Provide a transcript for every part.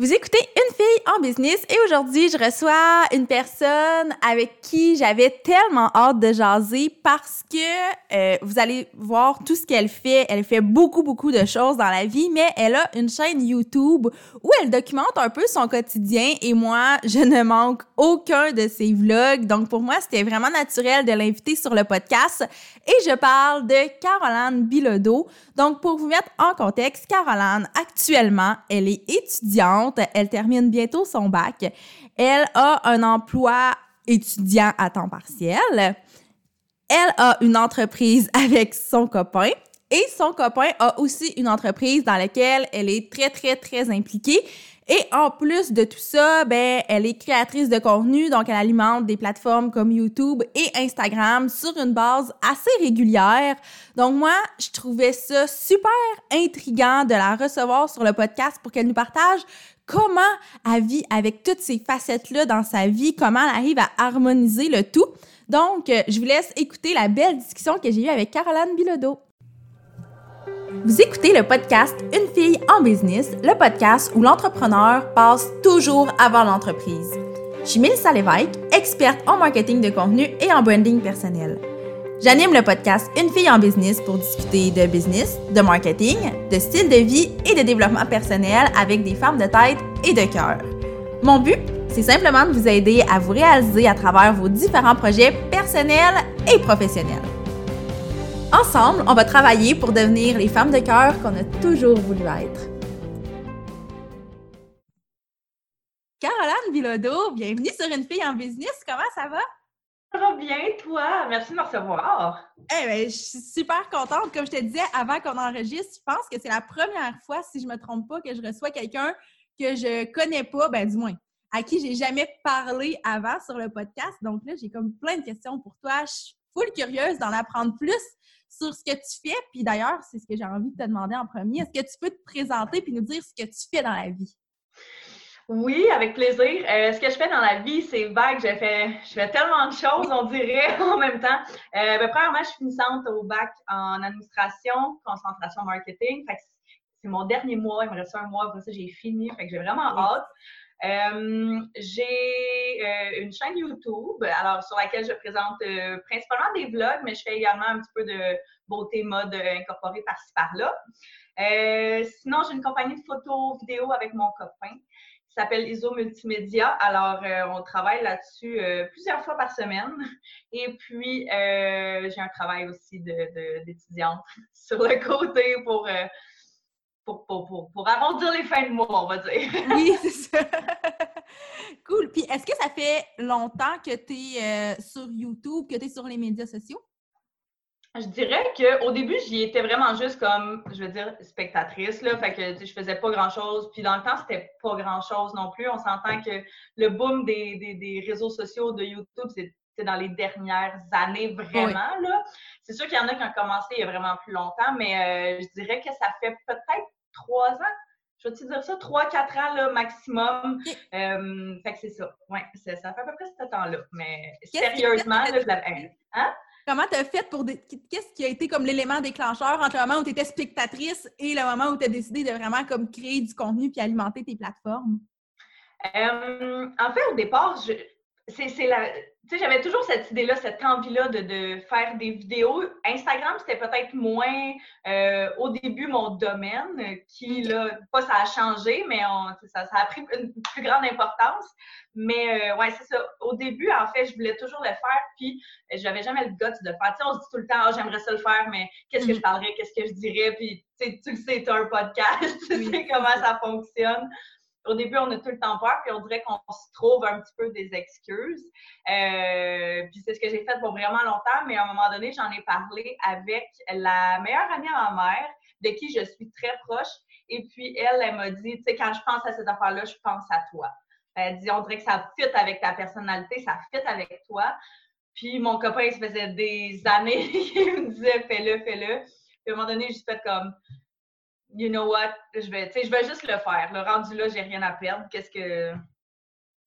Vous écoutez business et aujourd'hui, je reçois une personne avec qui j'avais tellement hâte de jaser parce que euh, vous allez voir tout ce qu'elle fait. Elle fait beaucoup, beaucoup de choses dans la vie, mais elle a une chaîne YouTube où elle documente un peu son quotidien et moi, je ne manque aucun de ses vlogs. Donc pour moi, c'était vraiment naturel de l'inviter sur le podcast et je parle de Caroline Bilodeau. Donc pour vous mettre en contexte, Caroline, actuellement, elle est étudiante elle termine bientôt son bac. Elle a un emploi étudiant à temps partiel. Elle a une entreprise avec son copain. Et son copain a aussi une entreprise dans laquelle elle est très, très, très impliquée. Et en plus de tout ça, ben, elle est créatrice de contenu, donc elle alimente des plateformes comme YouTube et Instagram sur une base assez régulière. Donc moi, je trouvais ça super intriguant de la recevoir sur le podcast pour qu'elle nous partage comment elle vit avec toutes ces facettes-là dans sa vie, comment elle arrive à harmoniser le tout. Donc, euh, je vous laisse écouter la belle discussion que j'ai eue avec Caroline Bilodeau. Vous écoutez le podcast Une fille en business, le podcast où l'entrepreneur passe toujours avant l'entreprise. Je suis Mélissa Lévesque, experte en marketing de contenu et en branding personnel. J'anime le podcast Une fille en business pour discuter de business, de marketing, de style de vie et de développement personnel avec des femmes de tête et de cœur. Mon but, c'est simplement de vous aider à vous réaliser à travers vos différents projets personnels et professionnels. Ensemble, on va travailler pour devenir les femmes de cœur qu'on a toujours voulu être. Caroline Bilodeau, bienvenue sur Une fille en business. Comment ça va? Va bien, toi? Merci de me recevoir. Eh ben, je suis super contente. Comme je te disais avant qu'on enregistre, je pense que c'est la première fois, si je me trompe pas, que je reçois quelqu'un que je connais pas, ben du moins, à qui j'ai jamais parlé avant sur le podcast. Donc là, j'ai comme plein de questions pour toi. Je suis full curieuse d'en apprendre plus sur ce que tu fais. Puis d'ailleurs, c'est ce que j'ai envie de te demander en premier. Est-ce que tu peux te présenter puis nous dire ce que tu fais dans la vie? Oui, avec plaisir. Euh, ce que je fais dans la vie, c'est vague. Je fais, je fais tellement de choses, on dirait, en même temps. Euh, ben, premièrement, je suis finissante au bac en administration, concentration marketing. c'est mon dernier mois. Il me reste un mois. Après ça, j'ai fini. Fait que j'ai vraiment hâte. Euh, j'ai euh, une chaîne YouTube, alors sur laquelle je présente principalement des vlogs, mais je fais également un petit peu de beauté mode incorporée par-ci par-là. sinon, j'ai une compagnie de photos, vidéo avec mon copain s'appelle ISO Multimédia. Alors, euh, on travaille là-dessus euh, plusieurs fois par semaine. Et puis, euh, j'ai un travail aussi d'étudiante sur le côté pour, pour, pour, arrondir les fins de mois, on va dire. oui, c'est ça. cool. Puis, est-ce que ça fait longtemps que tu es sur YouTube, que tu es sur les médias sociaux? Je dirais qu'au début, j'y étais vraiment juste comme, je veux dire, spectatrice, là. Fait que je faisais pas grand-chose. Puis dans le temps, c'était pas grand-chose non plus. On s'entend que le boom des, des, réseaux sociaux de YouTube, c'est dans les dernières années vraiment, là. C'est sûr qu'il y en a qui ont commencé il y a vraiment plus longtemps, mais euh, je dirais que ça fait peut-être trois ans. Je vais te dire ça, trois, quatre ans là, maximum. Euh, fait que c'est ça. Ouais, ça fait à peu près ce temps-là. Mais sérieusement, là, je l'avais. Hein? Comment tu as fait pour. Qu'est-ce qui a été comme l'élément déclencheur entre le moment où tu étais spectatrice et le moment où tu as décidé de vraiment comme créer du contenu puis alimenter tes plateformes? Euh, en fait, au départ, c'est la. Tu sais, j'avais toujours cette idée-là, cette envie-là de, faire des vidéos. Instagram, c'était peut-être moins euh, au début mon domaine, qui, là, pas ça a changé, mais ça, a pris une plus grande importance. Mais euh, ouais, c'est ça. Au début, en fait, je voulais toujours le faire, puis j'avais jamais le goût de le faire. Tu sais, on se dit tout le temps, oh, j'aimerais ça le faire, mais qu'est-ce que je mm. parlerais, qu'est-ce que je dirais, puis tu le sais, tu as un podcast, tu sais comment ça fonctionne au début, on a tout le temps peur, puis on dirait qu'on se trouve un petit peu des excuses. Euh, puis c'est ce que j'ai fait pour vraiment longtemps, mais à un moment donné, j'en ai parlé avec la meilleure amie à ma mère, de qui je suis très proche. Et puis elle, elle m'a dit, tu sais, quand je pense à cette affaire-là, je pense à toi. Elle dit, on dirait que ça fit avec ta personnalité, ça fit avec toi. Puis mon copain, il se faisait des années qu'il me disait, fais-le, fais-le. Puis à un moment donné, j'ai fait comme, you know what, je vais, je vais juste le faire. Le rendu là, j'ai rien à perdre. Qu'est-ce que, tu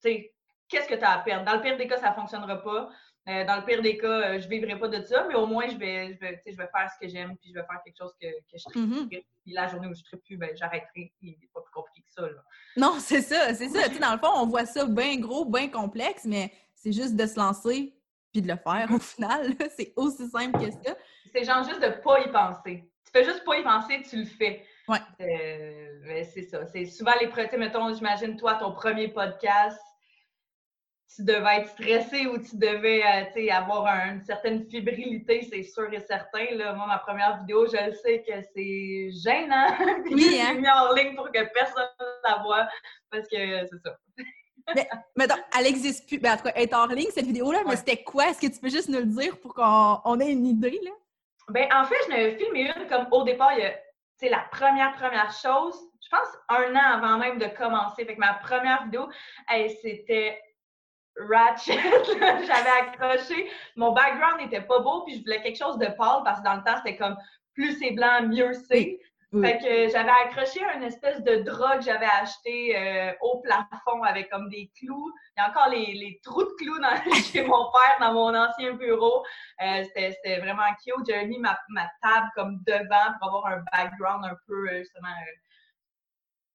sais, qu'est-ce que tu as à perdre? Dans le pire des cas, ça ne fonctionnera pas. Euh, dans le pire des cas, je vivrai pas de ça, mais au moins, je vais, je vais, je vais faire ce que j'aime, puis je vais faire quelque chose que, que je tripe. Mm-hmm. Puis la journée où je ne plus, ben, j'arrêterai. Il n'est pas plus compliqué que ça. Non, c'est ça, c'est ça. dans le fond, on voit ça bien gros, bien complexe, mais c'est juste de se lancer puis de le faire au final. c'est aussi simple que ça. C'est genre juste de pas y penser. Tu fais juste pas y penser, tu le fais. Ouais. Euh, c'est ça. C'est souvent les premiers, mettons, j'imagine toi, ton premier podcast, tu devais être stressé ou tu devais euh, avoir une certaine fébrilité, c'est sûr et certain. Là. Moi, ma première vidéo, je le sais que c'est gênant. oui, hein? mis en ligne pour que personne ne la voie parce que c'est ça. mais, mais elle n'existe plus. Ben, en tout cas, elle est en ligne, cette vidéo-là, mais c'était quoi? Est-ce que tu peux juste nous le dire pour qu'on ait une idée? Là? Ben, en fait, je n'avais filmé une comme au départ, il y a la première, première chose, je pense un an avant même de commencer. Fait que ma première vidéo, c'était ratchet. J'avais accroché. Mon background n'était pas beau, puis je voulais quelque chose de pâle parce que dans le temps, c'était comme plus c'est blanc, mieux c'est. Fait que j'avais accroché une espèce de drap que j'avais acheté euh, au plafond avec comme des clous. Il y a encore les, trous de clous dans, chez mon père dans mon ancien bureau. Euh, c'était vraiment cute. J'avais mis ma, table comme devant pour avoir un background un peu euh, justement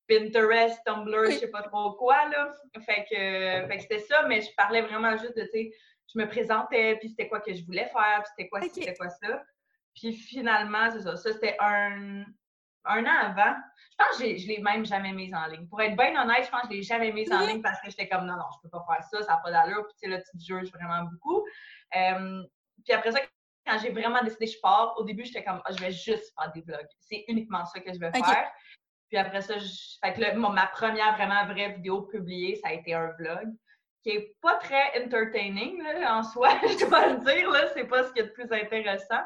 Pinterest, Tumblr, je sais pas trop quoi là. Fait que, fait que c'était ça, mais je parlais vraiment juste de, tu sais, je me présentais, puis c'était quoi que je voulais faire, puis c'était quoi, c'était quoi ça. Puis finalement, c'est ça. Ça, c'était un, un an avant, je pense que je ne l'ai même jamais mise en ligne. Pour être bien honnête, je pense que je ne l'ai jamais mise en ligne parce que j'étais comme non, non, je ne peux pas faire ça, ça n'a pas d'allure. Puis tu sais, là, tu te juges vraiment beaucoup. puis après ça, quand j'ai vraiment décidé je pars, au début, j'étais comme ah, je vais juste faire des vlogs. C'est uniquement ça que je vais faire. Puis après ça, fait que ma première vraiment vraie vidéo publiée, ça a été un vlog qui est pas très entertaining en soi, je dois le dire. Là, c'est pas ce qui est le plus intéressant.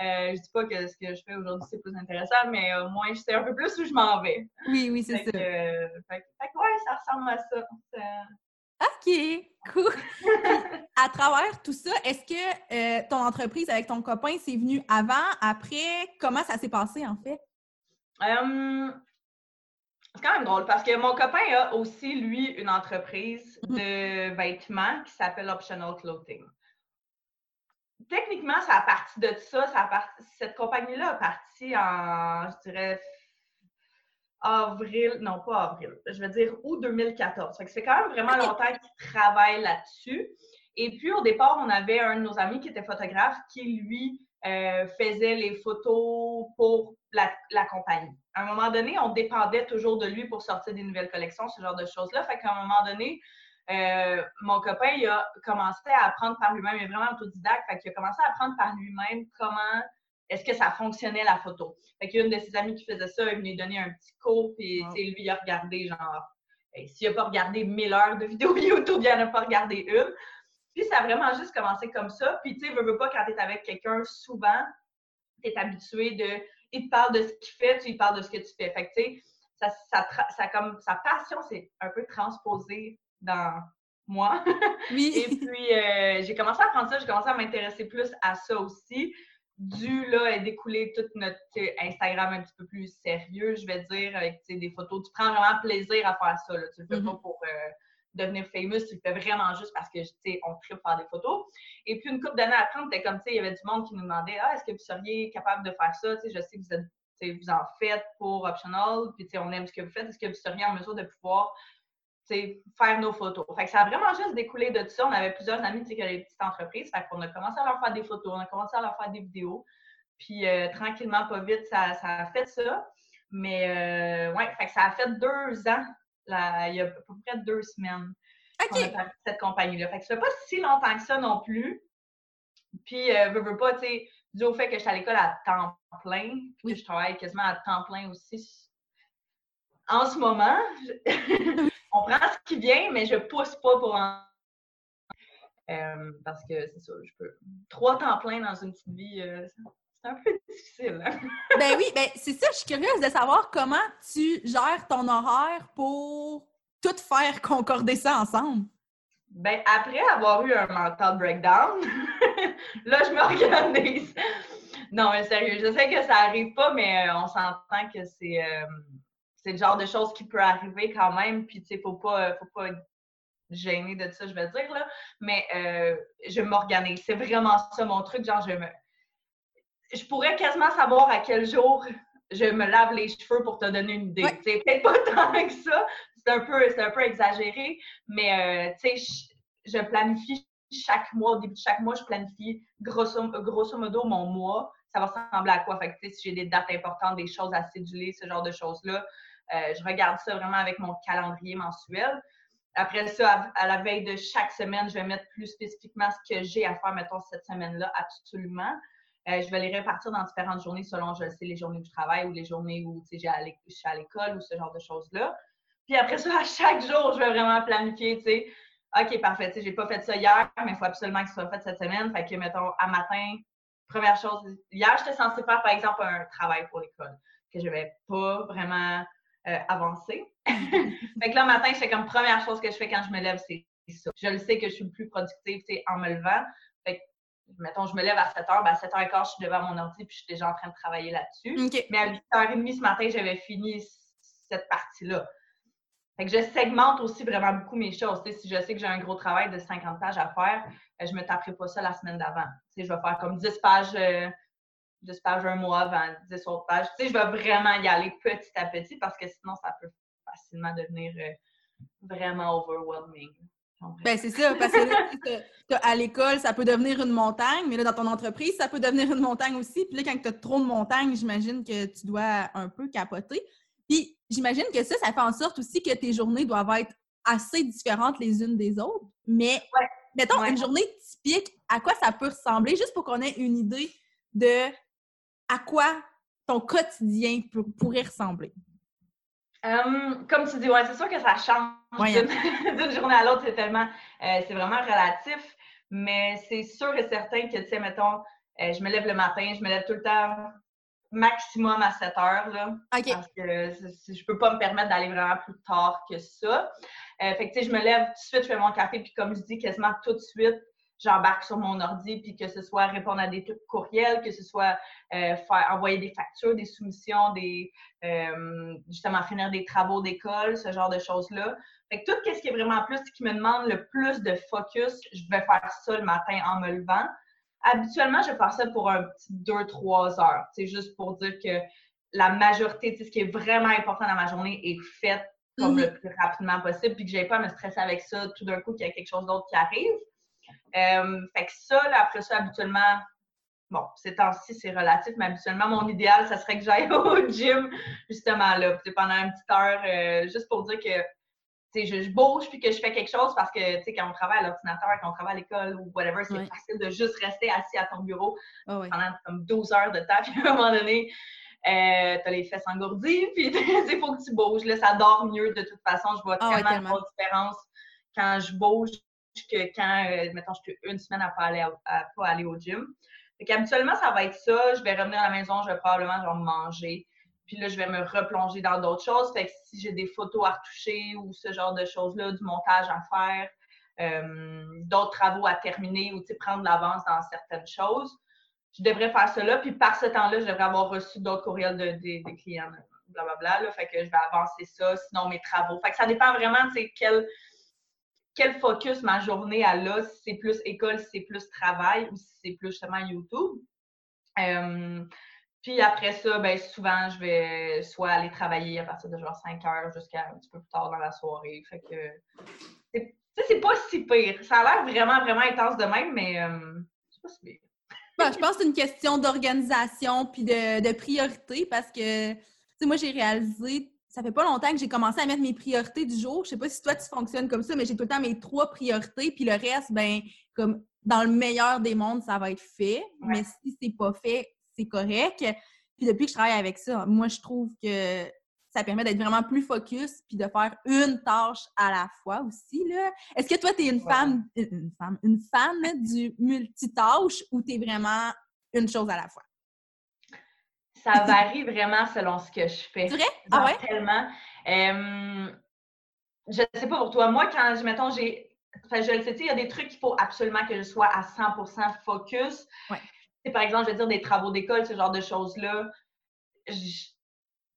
Euh, je dis pas que ce que je fais aujourd'hui, c'est plus intéressant, mais au moins, je sais un peu plus où je m'en vais. Oui, oui, c'est ça. fait, que, ouais, ça ressemble à ça. OK, cool. à travers tout ça, est-ce que euh, ton entreprise avec ton copain, c'est venu avant, après? Comment ça s'est passé, en fait? Hum, c'est quand même drôle parce que mon copain a aussi, lui, une entreprise mm-hmm. de vêtements qui s'appelle Optional Clothing techniquement, ça a parti de ça. ça cette compagnie-là a parti en, je dirais, avril, non pas avril, je veux dire août 2014. Fait que c'est quand même vraiment longtemps qu'ils travaillent là-dessus. Et puis, au départ, on avait un de nos amis qui était photographe qui, lui, euh, faisait les photos pour la, la, compagnie. À un moment donné, on dépendait toujours de lui pour sortir des nouvelles collections, ce genre de choses-là. Fait qu'à un moment donné, euh, mon copain, il a commencé à apprendre par lui-même, il est vraiment autodidacte, fait qu'il a commencé à apprendre par lui-même comment est-ce que ça fonctionnait la photo. Fait qu'il y a une de ses amies qui faisait ça, il venait donner un petit cours, puis lui, il a regardé genre, s'il n'a pas regardé 1000 heures de vidéos YouTube, il n'en a pas regardé une. Puis ça a vraiment juste commencé comme ça. Puis tu sais, veux, veux pas, quand tu es avec quelqu'un, souvent, tu es habitué de. Il te parle de ce qu'il fait, tu lui parles de ce que tu fais. Fait que tu sais, ça, ça, ça, comme, sa passion, c'est un peu transposé dans moi. Oui. Et puis, euh, j'ai commencé à prendre ça, j'ai commencé à m'intéresser plus à ça aussi. Dû là, à découler tout notre Instagram un petit peu plus sérieux, je vais dire, avec des photos. Tu prends vraiment plaisir à faire ça. Là. Tu le fais pas mm-hmm. pour euh, devenir famous, tu le fais vraiment juste parce que, tu sais, on tripe faire des photos. Et puis, une couple d'années après, on était comme, tu sais, il y avait du monde qui nous demandait Ah, est-ce que vous seriez capable de faire ça? Tu sais, je sais que vous êtes vous en faites pour Optional, puis on aime ce que vous faites. Est-ce que vous seriez en mesure de pouvoir faire nos photos? Fait que ça a vraiment juste découlé de ça. On avait plusieurs amis qui avaient des petites entreprises. Fait qu'on a commencé à leur faire des photos, on a commencé à leur faire des vidéos. Puis euh, tranquillement, pas vite, ça, a fait ça. Mais euh, ouais, fait que ça a fait deux ans, il y a à peu près deux semaines qu'on a parti cette compagnie-là. Fait que ça fait pas si longtemps que ça non plus. Puis, euh, veux, veux pas, tu sais, dû au fait que je suis à l'école à temps plein, puis je travaille quasiment à temps plein aussi en ce moment, on prend ce qui vient, mais je pousse pas pour en. Euh, parce que c'est ça, je peux. Trois temps plein dans une petite vie, euh, c'est un peu difficile. Hein? ben oui, ben c'est ça, je suis curieuse de savoir comment tu gères ton horaire pour tout faire concorder ça ensemble. Ben, après avoir eu un mental breakdown, là, je m'organise. Non, mais sérieux, je sais que ça arrive pas, mais euh, on s'entend que c'est c'est le genre de choses qui peut arriver quand même. Puis, tu sais, faut pas, faut pas gênée de ça, je vais dire, là. Mais euh, je m'organise. C'est vraiment ça mon truc. Genre, je me. Je pourrais quasiment savoir à quel jour je me lave les cheveux pour te donner une idée. C'est peut-être pas tant que ça. C'est un, peu, un peu exagéré, mais euh, tu sais, je, planifie chaque mois, au début de chaque mois, je planifie grosso, grosso modo mon mois. Ça va ressembler à quoi? Fait que, si j'ai des dates importantes, des choses à céduler, ce genre de choses-là, euh, je regarde ça vraiment avec mon calendrier mensuel. Après ça, à, la veille de chaque semaine, je vais mettre plus spécifiquement ce que j'ai à faire, mettons, cette semaine-là, absolument. Euh, je vais les répartir dans différentes journées selon, je sais, les journées où je travaille ou les journées où je suis à l'école ou ce genre de choses-là. Puis après ça, à chaque jour, je vais vraiment planifier, tu sais. OK, parfait, tu sais, j'ai pas fait ça hier, mais il faut absolument que ce soit fait cette semaine. Fait que, mettons, à matin, première chose, hier, j'étais censée faire, par exemple, un travail pour l'école que je vais pas vraiment euh, avancer. fait que là, matin, je fais comme première chose que je fais quand je me lève, c'est ça. Je le sais que je suis le plus productive, en me levant. Mettons, je me lève à 7 h, ben à 7 h 15 je suis devant mon ordi puis je suis déjà en train de travailler là-dessus. Mais à 8 h 30 ce matin, j'avais fini cette partie-là. Fait que je segmente aussi vraiment beaucoup mes choses. si je sais que j'ai un gros travail de 50 pages à faire, euh, je me taperai pas ça la semaine d'avant. Je vais faire comme 10 pages euh, 10 pages un mois, 10 autres pages. Tu sais, je vais vraiment y aller petit à petit parce que sinon, ça peut facilement devenir euh, vraiment overwhelming. Ben, c'est ça, parce que à l'école, ça peut devenir une montagne, mais là, dans ton entreprise, ça peut devenir une montagne aussi. Puis là, quand tu as trop de montagnes, j'imagine que tu dois un peu capoter. Puis j'imagine que ça, ça fait en sorte aussi que tes journées doivent être assez différentes les unes des autres. Mais mettons, une journée typique, à quoi ça peut ressembler, juste pour qu'on ait une idée de à quoi ton quotidien pourrait ressembler? Hum, comme tu dis, ouais, c'est sûr que ça change hein. d'une journée à l'autre, c'est tellement, euh, c'est vraiment relatif, mais c'est sûr et certain que, tu sais, mettons, euh, je me lève le matin, je me lève tout le temps maximum à 7 heures, là, parce que je peux pas me permettre d'aller vraiment plus tard que ça. Euh, fait que, tu sais, je me lève tout de suite, je fais mon café, puis comme je dis, quasiment tout de suite, j'embarque sur mon ordi, puis que ce soit répondre à des courriels, que ce soit euh, faire envoyer des factures, des soumissions, des euh, justement finir des travaux d'école, ce genre de choses-là. Fait que tout ce qui est vraiment plus, qui me demande le plus de focus, je vais faire ça le matin en me levant. Habituellement, je vais faire ça pour un petit 2-3 heures. C'est juste pour dire que la majorité de ce qui est vraiment important dans ma journée est fait comme mm-hmm. le plus rapidement possible, puis que j'ai pas à me stresser avec ça tout d'un coup qu'il y a quelque chose d'autre qui arrive. Euh, fait que ça, après ça, habituellement, bon, ces temps-ci, c'est relatif, mais habituellement, mon idéal, ça serait que j'aille au gym, justement, là, pendant une petite heure, euh, juste pour dire que, sais, je, bouge puis que je fais quelque chose parce que, tu sais, quand on travaille à l'ordinateur, quand on travaille à l'école ou whatever, c'est facile de juste rester assis à ton bureau ah pendant comme 12 heures de temps, puis à un moment donné, euh, t'as les fesses engourdies, puis il faut que tu bouges. Là, ça dort mieux de toute façon. Je vois ah tellement de différence quand je bouge que quand, euh, mettons, je suis une semaine à pas aller, pas aller au gym. Fait qu'habituellement, ça va être ça. Je vais revenir à la maison, je vais probablement genre, manger. Puis là, je vais me replonger dans d'autres choses. Fait que si j'ai des photos à retoucher ou ce genre de choses-là, du montage à faire, euh, d'autres travaux à terminer ou prendre l'avance dans certaines choses, je devrais faire cela. Puis par ce temps-là, je devrais avoir reçu d'autres courriels de, des clients, blablabla. Fait que je vais avancer ça, sinon mes travaux. Fait que ça dépend vraiment, tu sais, quel quel focus ma journée a là, si c'est plus école, si c'est plus travail ou si c'est plus justement YouTube. Euh, puis après ça, ben, souvent, je vais soit aller travailler à partir de genre 5 heures jusqu'à un petit peu plus tard dans la soirée. Fait que c'est pas si pire. Ça a l'air vraiment, vraiment intense de même, mais euh, c'est pas si pire. je pense que c'est une question d'organisation puis de, de priorité parce que moi, j'ai réalisé ça fait pas longtemps que j'ai commencé à mettre mes priorités du jour. Je sais pas si toi tu fonctionnes comme ça, mais j'ai tout le temps mes trois priorités, puis le reste, ben, comme dans le meilleur des mondes, ça va être fait. Mais si c'est pas fait, c'est correct. Puis depuis que je travaille avec ça, moi je trouve que ça permet d'être vraiment plus focus puis de faire une tâche à la fois aussi. Est-ce que toi, tu es une femme, une femme, une fan du multitâche ou tu es vraiment une chose à la fois? Ça varie vraiment selon ce que je fais. C'est vrai? Ah ouais? Tellement. Euh, je sais pas pour toi. Moi, quand, mettons, j'ai. Enfin, je le sais, il y a des trucs qu'il faut absolument que je sois à 100% focus. Ouais. Par exemple, je veux dire, des travaux d'école, ce genre de choses-là. Je,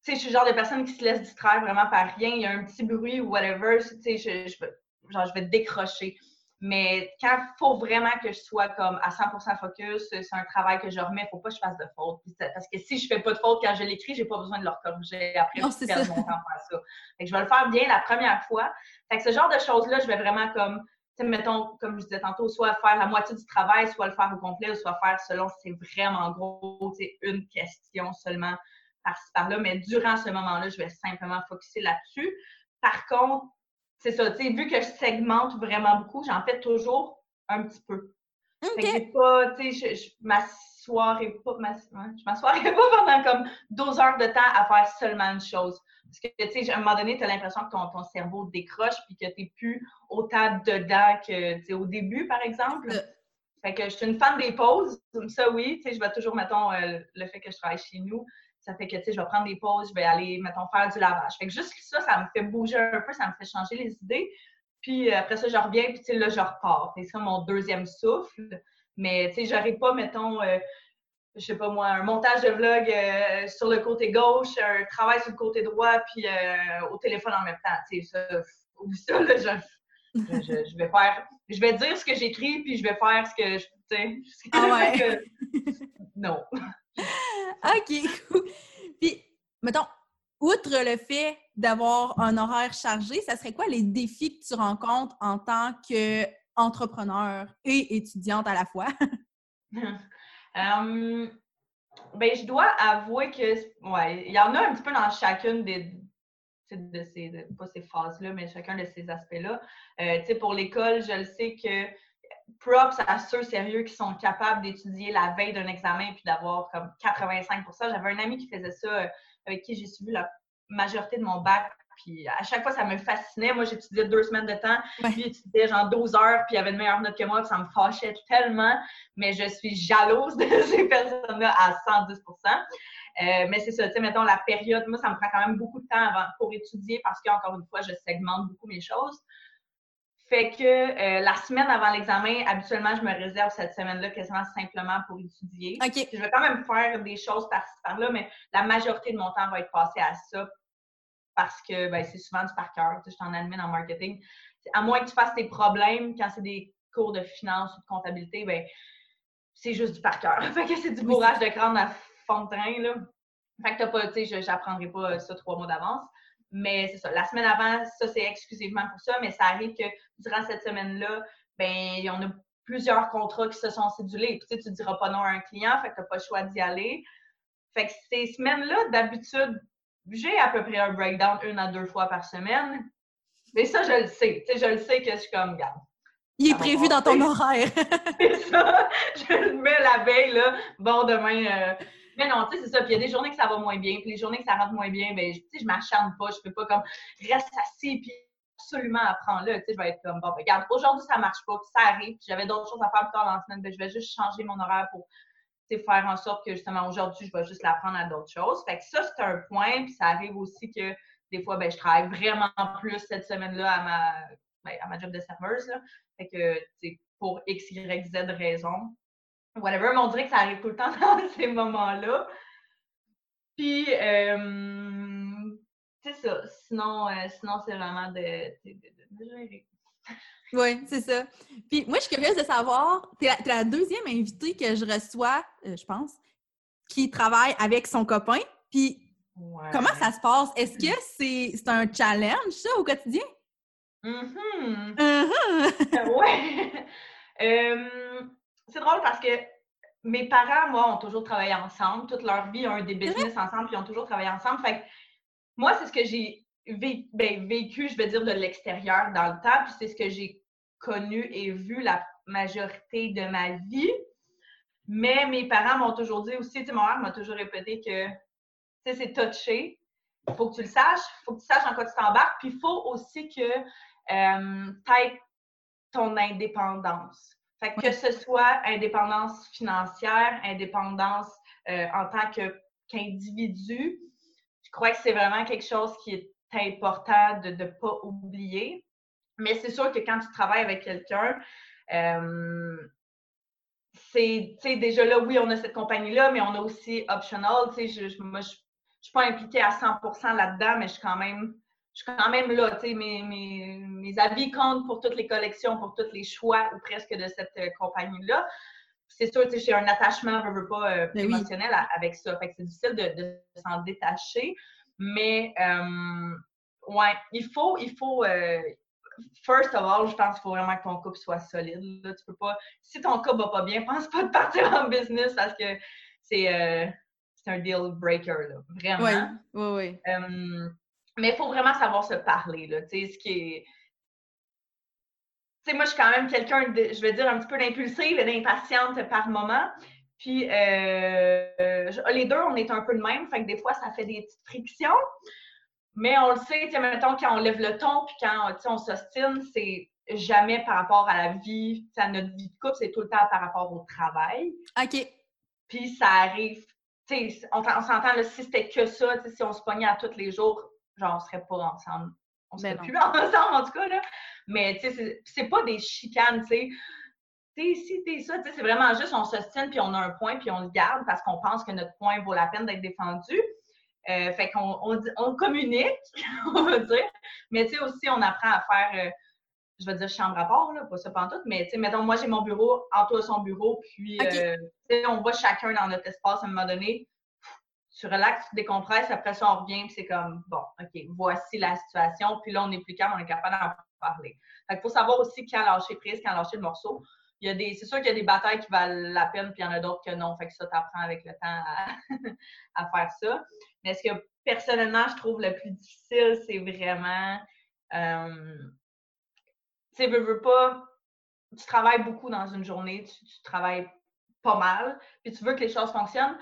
je suis le genre de personne qui se laisse distraire vraiment par rien. Il y a un petit bruit ou whatever. Je, je, genre, je vais décrocher. Mais quand il faut vraiment que je sois comme à 100% focus, c'est un travail que je remets, il ne faut pas que je fasse de faute. Parce que si je ne fais pas de faute quand je l'écris, je n'ai pas besoin de le corriger après non, mon temps à ça. Fait que je vais le faire bien la première fois. Fait que ce genre de choses-là, je vais vraiment comme, mettons, comme je disais tantôt, soit faire la moitié du travail, soit le faire au complet, ou soit faire selon si c'est vraiment gros, c'est une question seulement par-ci par-là. Mais durant ce moment-là, je vais simplement focuser là-dessus. Par contre, c'est ça, tu sais, vu que je segmente vraiment beaucoup, j'en fais toujours un petit peu. Fait que pas, tu sais, je, je m'assoirai pas, je m'assoirai pas pendant comme 12 heures de temps à faire seulement une chose. Parce que, tu sais, à un moment donné, tu as l'impression que ton, ton, cerveau décroche puis que tu n'es plus autant dedans que, tu sais, au début, par exemple. Euh. Fait que je suis une fan des pauses. Ça, oui, tu sais, je vais toujours, mettons, euh, le fait que je travaille chez nous, ça fait que, tu sais, je vais prendre des pauses, je vais aller, mettons, faire du lavage. Fait que juste ça, ça me fait bouger un peu, ça me fait changer les idées. Puis euh, après ça, je reviens, puis tu sais, là, je repars. C'est ça mon deuxième souffle. Mais, tu sais, j'arrive pas, mettons, euh, je sais pas moi, un montage de vlog euh, sur le côté gauche, un travail sur le côté droit, puis au téléphone en même temps. Tu sais, ça, ou ça, là, je, je, vais faire, je vais dire ce que j'écris, puis je vais faire ce que je, tu sais, ah ouais. non. OK, Puis, mettons, outre le fait d'avoir un horaire chargé, ça serait quoi les défis que tu rencontres en tant qu'entrepreneur et étudiante à la fois? Hum, ben, je dois avouer que, ouais, il y en a un petit peu dans chacune des, de ces, pas ces phases-là, mais chacun de ces aspects-là. Euh, pour l'école, je le sais que props à ceux sérieux qui sont capables d'étudier la veille d'un examen puis d'avoir comme 85% J'avais un ami qui faisait ça euh, avec qui j'ai suivi la majorité de mon bac. Puis à chaque fois, ça me fascinait. Moi, j'étudiais deux semaines de temps. Il étudiait genre 12 heures, puis il avait une meilleure note que moi, puis ça me fâchait tellement. Mais je suis jalouse de ces personnes-là à 110% euh, mais c'est ça, tu sais, mettons, la période, moi, ça me prend quand même beaucoup de temps avant, pour étudier parce qu'encore une fois, je segmente beaucoup mes choses. Fait que euh, la semaine avant l'examen, habituellement, je me réserve cette semaine-là quasiment simplement pour étudier. Je vais quand même faire des choses par-ci par-là, mais la majorité de mon temps va être passé à ça parce que ben, c'est souvent du par cœur. Je suis en admin en marketing. À moins que tu fasses tes problèmes quand c'est des cours de finance ou de comptabilité, ben, c'est juste du par cœur. fait que c'est du bourrage de crâne à fond de train. Là. Fait que t'as pas, tu sais, j'apprendrai pas ça trois mois d'avance. Mais c'est ça, la semaine avant, ça, c'est exclusivement pour ça, mais ça arrive que durant cette semaine-là, ben il y en a plusieurs contrats qui se sont cédulés. Tu sais, tu ne diras pas non à un client, fait que tu n'as pas le choix d'y aller. Fait que ces semaines-là, d'habitude, j'ai à peu près un breakdown une à deux fois par semaine. Mais ça, je le sais. Tu sais, je le sais que je suis comme, garde. Il est prévu dans ton horaire. c'est ça. Je le mets la veille, là. Bon, demain, euh, mais non, tu sais, c'est ça. Puis il y a des journées que ça va moins bien, puis les journées que ça rentre moins bien, ben, tu sais, je m'acharne pas. Je fais pas comme assis, puis absolument apprends-le. Tu sais, je vais être comme, bon, ben, regarde, aujourd'hui, ça marche pas, puis ça arrive, puis j'avais d'autres choses à faire plus tard dans la semaine, ben, je vais juste changer mon horaire pour faire en sorte que justement aujourd'hui, je vais juste l'apprendre à d'autres choses. Fait que ça, c'est un point. Puis ça arrive aussi que des fois, ben, je travaille vraiment plus cette semaine-là à ma, ben, à ma job de serveuse. Là. Fait que, pour X, Y, Z raison, whatever, mais on dirait que ça arrive tout le temps dans ces moments-là. Puis, euh, c'est ça. Sinon, euh, sinon c'est vraiment de, gérer. Oui, c'est ça. Puis moi, je suis curieuse de savoir, tu es, la deuxième invitée que je reçois, euh, je pense, qui travaille avec son copain. Puis comment ça se passe? Est-ce que c'est un challenge, ça, au quotidien? Mm-hmm. ouais c'est drôle parce que mes parents, moi, ont toujours travaillé ensemble. Toute leur vie, ont eu des business ensemble, puis ont toujours travaillé ensemble. Fait moi, c'est ce que j'ai ben, vécu, je vais dire, de l'extérieur dans le temps, puis c'est ce que j'ai connu et vu la majorité de ma vie. Mais mes parents m'ont toujours dit aussi, tu sais, mon m'a toujours répété que, tu sais, c'est touché. Il faut que tu le saches, il faut que tu saches en quoi tu t'embarques, puis il faut aussi que euh, tu aies ton indépendance. Fait que, que ce soit indépendance financière, indépendance euh, en tant qu'individu, je crois que c'est vraiment quelque chose qui est important de ne pas oublier. Mais c'est sûr que quand tu travailles avec quelqu'un, euh, c'est, déjà là, oui, on a cette compagnie-là, mais on a aussi Optional. Tu sais, je, moi, je ne suis pas impliquée à 100% là-dedans, mais je suis quand même je suis quand même là, tu sais, mes, mes, mes, avis comptent pour toutes les collections, pour tous les choix ou presque de cette euh, compagnie-là. C'est sûr, tu sais, j'ai un attachement, je veux pas, euh, ben émotionnel avec ça. Fait que c'est difficile de, s'en détacher. Mais, euh, ouais, il faut, il faut, first of all, je pense qu'il faut vraiment que ton couple soit solide. Là. Tu peux pas, si ton couple va pas bien, pense pas de partir en business parce que c'est un deal breaker, là, vraiment. Oui, oui, oui. Mais il faut vraiment savoir se parler, là, tu sais, ce qui est... Tu sais, moi, je suis quand même quelqu'un, je vais dire, un petit peu d'impulsive et d'impatiente par moment. Puis, euh, les deux, on est un peu de même, fait que des fois, ça fait des petites frictions. Mais on le sait, tu sais, mettons, quand on lève le ton, puis quand, on s'ostine, c'est jamais par rapport à la vie, à notre vie de couple, c'est tout le temps par rapport au travail. OK. Puis ça arrive, tu sais, on, on s'entend, si c'était que ça, si on se pognait à tous les jours, genre, on serait pas ensemble. On serait ben plus ensemble, en tout cas, là. Mais, tu sais, c'est pas des chicanes, tu sais. T'es ici, t'es ça, tu sais, c'est vraiment juste, on se tient, puis on a un point, puis on le garde parce qu'on pense que notre point vaut la peine d'être défendu. Euh, fait qu'on on, communique, on va dire. Mais, tu sais, aussi, on apprend à faire... Euh, je vais dire chambre à part, là, pas ça tout, mais tu sais, mettons, moi j'ai mon bureau, Antoine a son bureau, puis euh, tu sais, on va chacun dans notre espace à un moment donné tu relaxes, tu décompresses, après ça, on revient, puis c'est comme, bon, OK, voici la situation, puis là, on est plus calme, on est capable d'en parler. Fait qu'il faut savoir aussi quand lâcher prise, quand lâcher le morceau. Il y a des, c'est sûr qu'il y a des batailles qui valent la peine, puis il y en a d'autres que non. Fait que ça, tu apprends avec le temps à, faire ça. Mais ce que personnellement, je trouve le plus difficile, c'est vraiment, euh, tu sais, veux, veux pas, tu travailles beaucoup dans une journée, tu travailles pas mal, puis tu veux que les choses fonctionnent,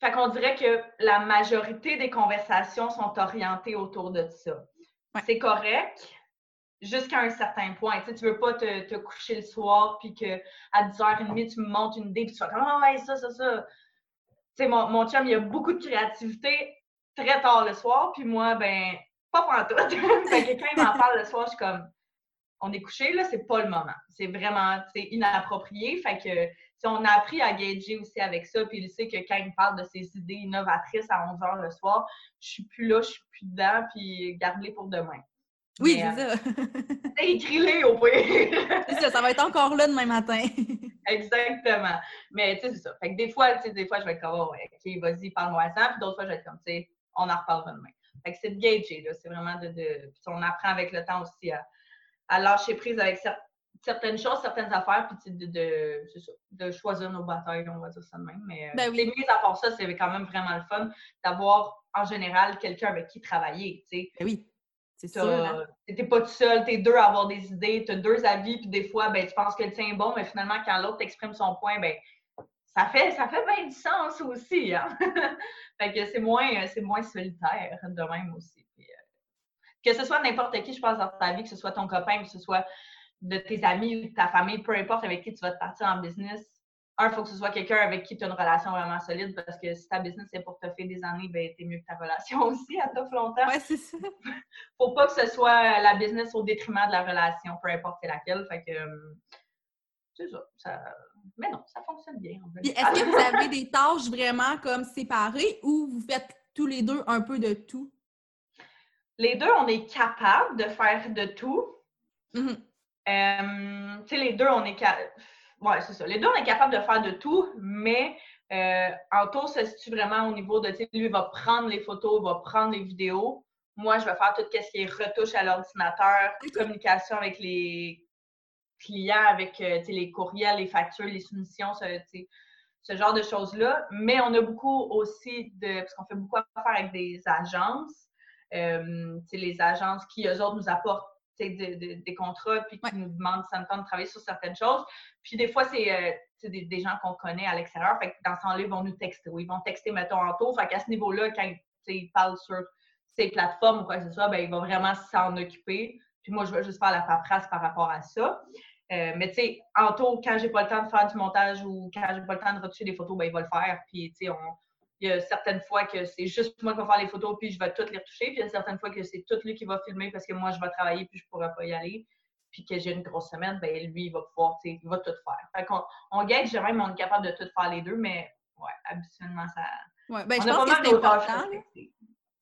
fait qu'on dirait que la majorité des conversations sont orientées autour de ça. C'est correct jusqu'à un certain point. Tu sais, tu veux pas te, coucher le soir puis qu'à 10h30, tu me montes une idée puis tu fais comme Ah ouais, ça, ça, ça. Tu sais, mon, mon chum, il a beaucoup de créativité très tard le soir, puis moi, ben, pas pour tout. fait que quand il m'en parle le soir, je suis comme on est couché, là, c'est pas le moment. C'est vraiment inapproprié. Fait que on a appris à gager aussi avec ça, puis il sait que quand il parle de ses idées innovatrices à 11 h le soir, je suis plus là, je suis plus dedans, puis garde-les pour demain. Oui, c'est ça. Écris-les au pire. c'est ça, ça va être encore là demain matin. Exactement. Mais tu sais, c'est ça. Fait que des fois, tu sais, des fois, je vais être comme, oh, OK, vas-y, parle-moi ça. Puis d'autres fois, je vais être comme, tu sais, on en reparlera demain. Fait que c'est de gager, là. C'est vraiment de, de... Puis on apprend avec le temps aussi à, à lâcher prise avec certains certaines choses, certaines affaires, puis de, de, de, choisir nos batailles, on va dire ça de même. Mais euh, ben les mises à part ça, c'est quand même vraiment le fun d'avoir en général quelqu'un avec qui travailler. Ben oui. C'est ça. T'es pas tout seul, t'es deux à avoir des idées, t'as deux avis, puis des fois, ben, tu penses que le tien est bon, mais finalement, quand l'autre exprime son point, ben, ça fait, ça fait bien du sens aussi. Hein? fait que c'est moins, moins solitaire de même aussi. Euh, que ce soit n'importe qui, je pense, dans ta vie, que ce soit ton copain, que ce soit de tes amis ou de ta famille, peu importe avec qui tu vas te partir en business, un, il faut que ce soit quelqu'un avec qui tu as une relation vraiment solide parce que si ta business est pour te faire des années, ben t'es mieux que ta relation aussi, à t'offre longtemps. Ouais, c'est ça. faut pas que ce soit la business au détriment de la relation, peu importe laquelle. Fait que euh, c'est ça, Mais non, ça fonctionne bien. Est-ce que vous avez des tâches vraiment comme séparées ou vous faites tous les deux un peu de tout? Les deux, on est capable de faire de tout. Mm-hmm. Euh, tu sais, les deux, on est ouais, c'est ça. Les deux, on est capable de faire de tout, mais euh, Anto se situe vraiment au niveau de, tu sais, lui va prendre les photos, va prendre les vidéos. Moi, je vais faire tout ce qui est retouche à l'ordinateur, communication avec les clients, avec euh, les courriels, les factures, les soumissions, ce, ce genre de choses-là. Mais on a beaucoup aussi de, parce qu'on fait beaucoup affaire avec des agences, euh, les agences qui, eux autres, nous apportent des contrats, puis qui nous demandent ça de travailler sur certaines choses. Puis des fois, c'est euh, des, gens qu'on connaît à l'extérieur. Fait que dans ce temps-là, ils vont nous texter. Ou ils vont texter, mettons, en tour. Fait qu'à ce niveau-là, quand ils parlent sur ces plateformes ou quoi que ce soit, ben, il va vraiment s'en occuper. Puis moi, je vais juste faire la paperasse par rapport à ça. Euh, mais tu sais, en tour, quand j'ai pas le temps de faire du montage ou quand j'ai pas le temps de retoucher des photos, ben, il va le faire. Puis tu sais, on, il y a certaines fois que c'est juste moi qui vais faire les photos puis je vais toutes les retoucher. Puis il y a certaines fois que c'est tout lui qui va filmer parce que moi, je vais travailler puis je ne pourrai pas y aller. Puis que j'ai une grosse semaine, ben lui, il va pouvoir, il va tout faire. Fait qu'on on gage, même, on est capable de tout faire les deux, mais ouais, habituellement, ça. Ouais, ben, je pense que c'est important.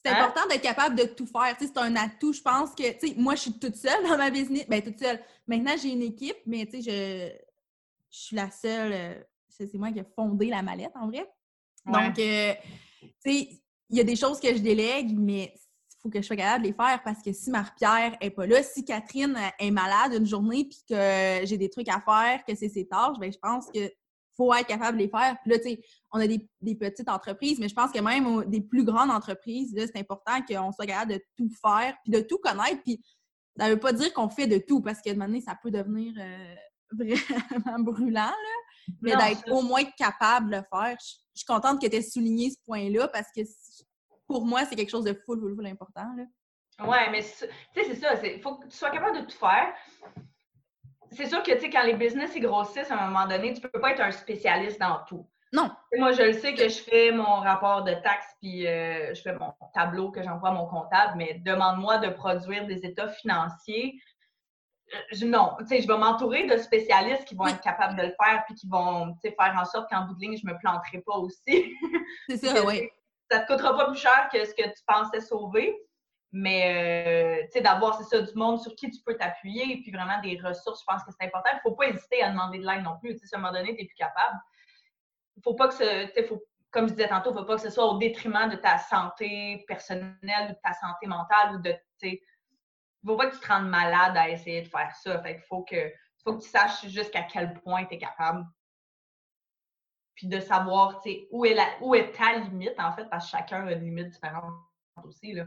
C'est Hein? important d'être capable de tout faire. Tu sais, c'est un atout. Je pense que, tu sais, moi, je suis toute seule dans ma business. Ben, toute seule. Maintenant, j'ai une équipe, mais tu sais, je, je suis la seule. euh, C'est c'est moi qui ai fondé la mallette, en vrai. Donc, euh, tu sais, il y a des choses que je délègue, mais il faut que je sois capable de les faire parce que si Marie-Pierre est pas là, si Catherine euh, est malade une journée puis que j'ai des trucs à faire, que c'est ses tâches, ben je pense que faut être capable de les faire. Puis là, tu sais, on a des, petites entreprises, mais je pense que même au- des plus grandes entreprises, là, c'est important qu'on soit capable de tout faire puis de tout connaître. Puis ça veut pas dire qu'on fait de tout parce que de donné, ça peut devenir euh, vraiment brûlant, là. Mais d'être au moins capable de le faire. Je je suis contente que tu aies souligné ce point-là parce que pour moi, c'est quelque chose de full, full, full important. Là. Ouais, mais c'est- tu sais, c'est ça. Il faut que tu sois capable de tout faire. C'est sûr que, tu sais, quand les business ils grossissent, à un moment donné, tu peux pas être un spécialiste dans tout. Non. Moi, je le sais que je fais mon rapport de taxes puis euh, je fais mon tableau que j'envoie à mon comptable, mais demande-moi de produire des états financiers. Je, non, tu sais, je vais m'entourer de spécialistes qui vont Oui. être capables de le faire puis qui vont tu sais, faire en sorte qu'en bout de ligne, je me planterai pas aussi. C'est ça, oui. ça te coûtera pas plus cher que ce que tu pensais sauver. Mais, euh, tu sais, d'avoir, c'est ça, du monde sur qui tu peux t'appuyer et puis vraiment des ressources, je pense que c'est important. Il faut pas hésiter à demander de l'aide non plus. Tu sais, si à un moment donné, tu n'es plus capable. Il faut pas que ce, tu sais, faut, comme je disais tantôt, il faut pas que ce soit au détriment de ta santé personnelle ou de ta santé mentale ou de, tu sais, il faut pas que tu te rendes malade à essayer de faire ça. Fait qu'il faut que, faut que tu saches jusqu'à quel point tu es capable puis de savoir tu sais, où est, la, où est ta limite, en fait, parce que chacun a une limite différente aussi. Là.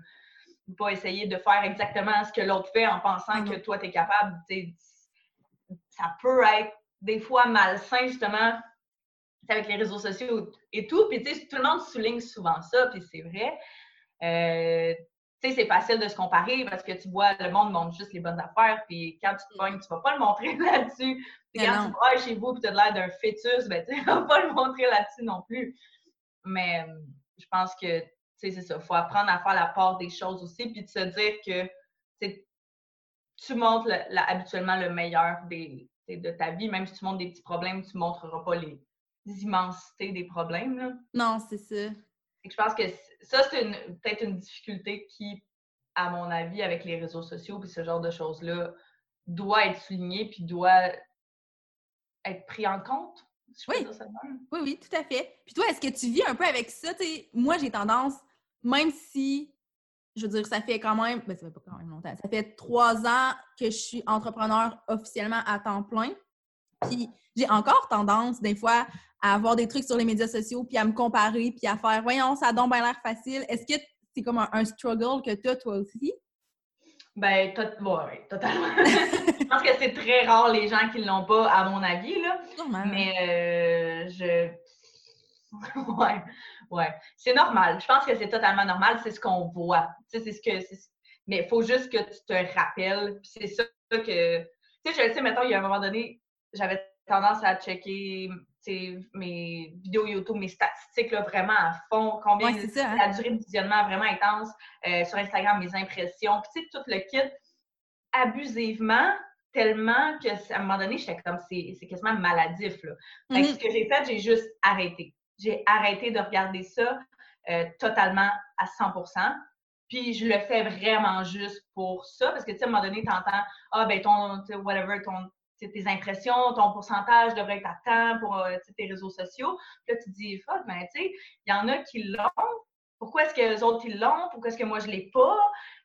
Faut Pas essayer de faire exactement ce que l'autre fait en pensant que Mhm. toi, tu es capable. Ça peut être des fois malsain, justement, avec les réseaux sociaux et tout. Puis, tu sais, tout le monde souligne souvent ça, puis c'est vrai. Euh, tu sais, c'est facile de se comparer parce que tu vois, le monde montre juste les bonnes affaires, puis quand tu te pognes, tu vas pas le montrer là-dessus. Puis quand non. tu travailles chez vous et tu as l'air d'un fœtus, ben, tu vas pas le montrer là-dessus non plus. Mais euh, je pense que, tu sais, c'est ça. Il faut apprendre à faire la part des choses aussi, puis de se dire que, tu montres le- la- habituellement le meilleur des, de ta vie. Même si tu montres des petits problèmes, tu ne montreras pas les, immensités des problèmes. Là. Non, c'est ça. Je pense que ça, c'est peut-être une difficulté qui, à mon avis, avec les réseaux sociaux puis ce genre de choses-là, doit être soulignée puis doit être pris en compte. si Oui. Oui, oui, tout à fait. Puis toi, est-ce que tu vis un peu avec ça? Moi, j'ai tendance, même si, je veux dire, ça fait quand même, ben, ça fait pas quand même longtemps, ça fait trois ans que je suis entrepreneur officiellement à temps plein. Puis j'ai encore tendance, des fois, à avoir des trucs sur les médias sociaux, puis à me comparer, puis à faire, voyons, ça a donc bien l'air facile. Est-ce que c'est comme un, un struggle que tu as, toi aussi? Ben, tot- ouais, totalement. je pense que c'est très rare les gens qui l'ont pas, à mon avis, là. Sûrement. Mais euh, je. ouais, ouais. C'est normal. Je pense que c'est totalement normal. C'est ce qu'on voit. Tu sais, c'est ce que. Mais il faut juste que tu te rappelles. C'est ça que. Tu sais, je le sais, mettons, il y a un moment donné, j'avais tendance à checker mes vidéos YouTube, mes statistiques là, vraiment à fond. Combien Ouais, ça, hein? la durée de visionnement vraiment intense. euh, sur Instagram, mes impressions. Puis tout le kit abusivement, tellement que à un moment donné, j'étais comme c'est quasiment maladif. Là. Mhm. ce que j'ai fait, j'ai juste arrêté. J'ai arrêté de regarder ça euh, totalement à 100% Puis je le fais vraiment juste pour ça, parce que tu sais, à un moment donné, tu entends Ah, ben ton, whatever, ton, tes impressions, ton pourcentage devrait être à temps pour euh, tes réseaux sociaux. Puis là, tu te dis Fuck, ben tu sais, il y en a qui l'ont. Pourquoi est-ce que les autres ils l'ont? Pourquoi est-ce que moi je l'ai pas?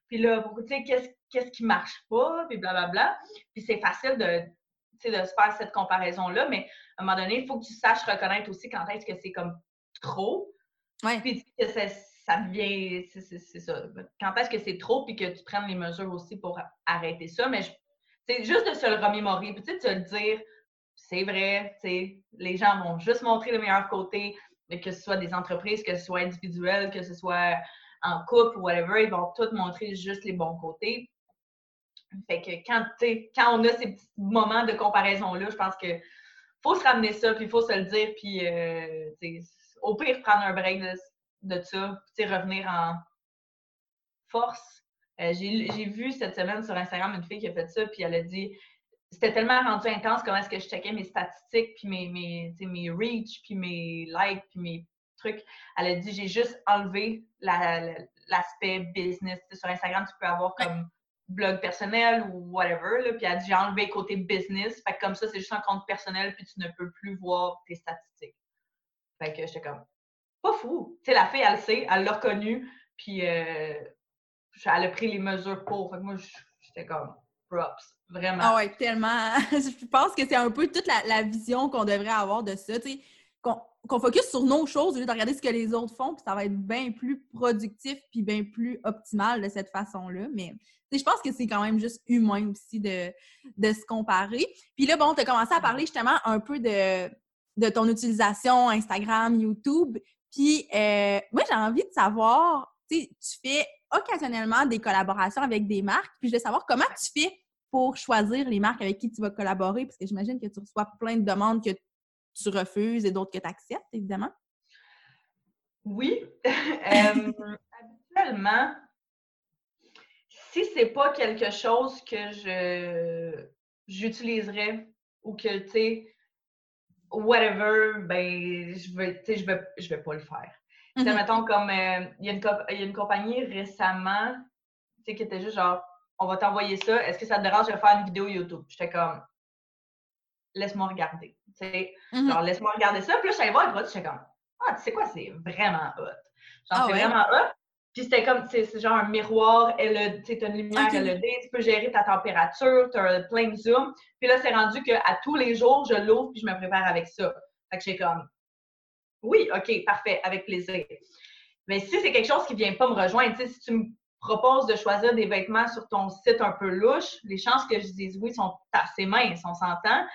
Puis là, pourquoi- tu sais, qu'est-ce qu'est-ce qui marche pas? Puis blablabla. Puis c'est facile de, de se faire cette comparaison-là, mais à un moment donné, il faut que tu saches reconnaître aussi quand est-ce que c'est comme trop. Ouais. Puis que ça, ça devient. c'est- C'est c'est ça. Quand est-ce que c'est trop, puis que tu prennes les mesures aussi pour arrêter ça? Mais je- c'est juste de se le remémorer, puis de se le dire, c'est vrai, les gens vont juste montrer le meilleur côté, mais que ce soit des entreprises, que ce soit individuel, que ce soit en couple ou whatever, ils vont tous montrer juste les bons côtés. Fait que quand, quand on a ces petits moments de comparaison-là, je pense que faut se ramener ça, puis il faut se le dire, puis euh, au pire, prendre un break de, de ça, puis revenir en force. Euh, J'ai vu cette semaine sur Instagram une fille qui a fait ça, puis elle a dit c'était tellement rendu intense comment est-ce que je checkais mes statistiques, puis mes, mes, mes reach, puis mes likes, puis mes truc. Elle a dit j'ai juste enlevé l'aspect business. sur Instagram, tu peux avoir comme blog personnel ou whatever. Là, puis elle a dit j'ai enlevé côté business. Fait que comme ça, c'est juste un compte personnel, puis tu ne peux plus voir tes statistiques. Fait que j'étais comme pas fou. Tu sais, la fille, elle le sait, elle l'a reconnu, puis euh, elle a pris les mesures pour. Moi, j'étais comme props. Vraiment. Ah ouais, tellement. je pense que c'est un peu toute la, vision qu'on devrait avoir de ça. Tu qu'on focus sur nos choses au lieu de regarder ce que les autres font, puis ça va être bien plus productif puis bien plus optimal de cette façon-là. Mais je pense que c'est quand même juste humain aussi de, de se comparer. Puis là, bon, tu as commencé à parler justement un peu de, de ton utilisation Instagram, YouTube. Puis euh, moi, j'ai envie de savoir, tu fais occasionnellement des collaborations avec des marques. Puis je veux savoir comment tu fais pour choisir les marques avec qui tu vas collaborer, parce que j'imagine que tu reçois plein de demandes que tu refuses et d'autres que tu acceptes, évidemment? Oui. euh, habituellement, si c'est pas quelque chose que je j'utiliserais ou que, tu sais, whatever, ben, je vais, je vais, je vais pas le faire. Mm mettons, comme, euh, il y, y, a une compagnie récemment, tu sais, qui était juste genre, on va t'envoyer ça, est-ce que ça te dérange de faire une vidéo YouTube? J'étais comme, laisse-moi regarder. Tu sais, mm-hmm. genre, laisse-moi regarder ça. Puis là, j'allais voir le produit, j'étais comme, ah, tu sais quoi, c'est vraiment hot. Genre, ah c'est vraiment hot. Puis c'était comme, c'est genre un miroir LED, tu une lumière LED, tu peux gérer ta température, tu as plein de zoom. Puis là, c'est rendu qu'à tous les jours, je l'ouvre puis je me prépare avec ça. Fait que j'ai comme, oui, OK, parfait, avec plaisir. Mais si c'est quelque chose qui vient pas me rejoindre, si tu me proposes de choisir des vêtements sur ton site un peu louche, les chances que je dise oui sont assez minces, on s'entend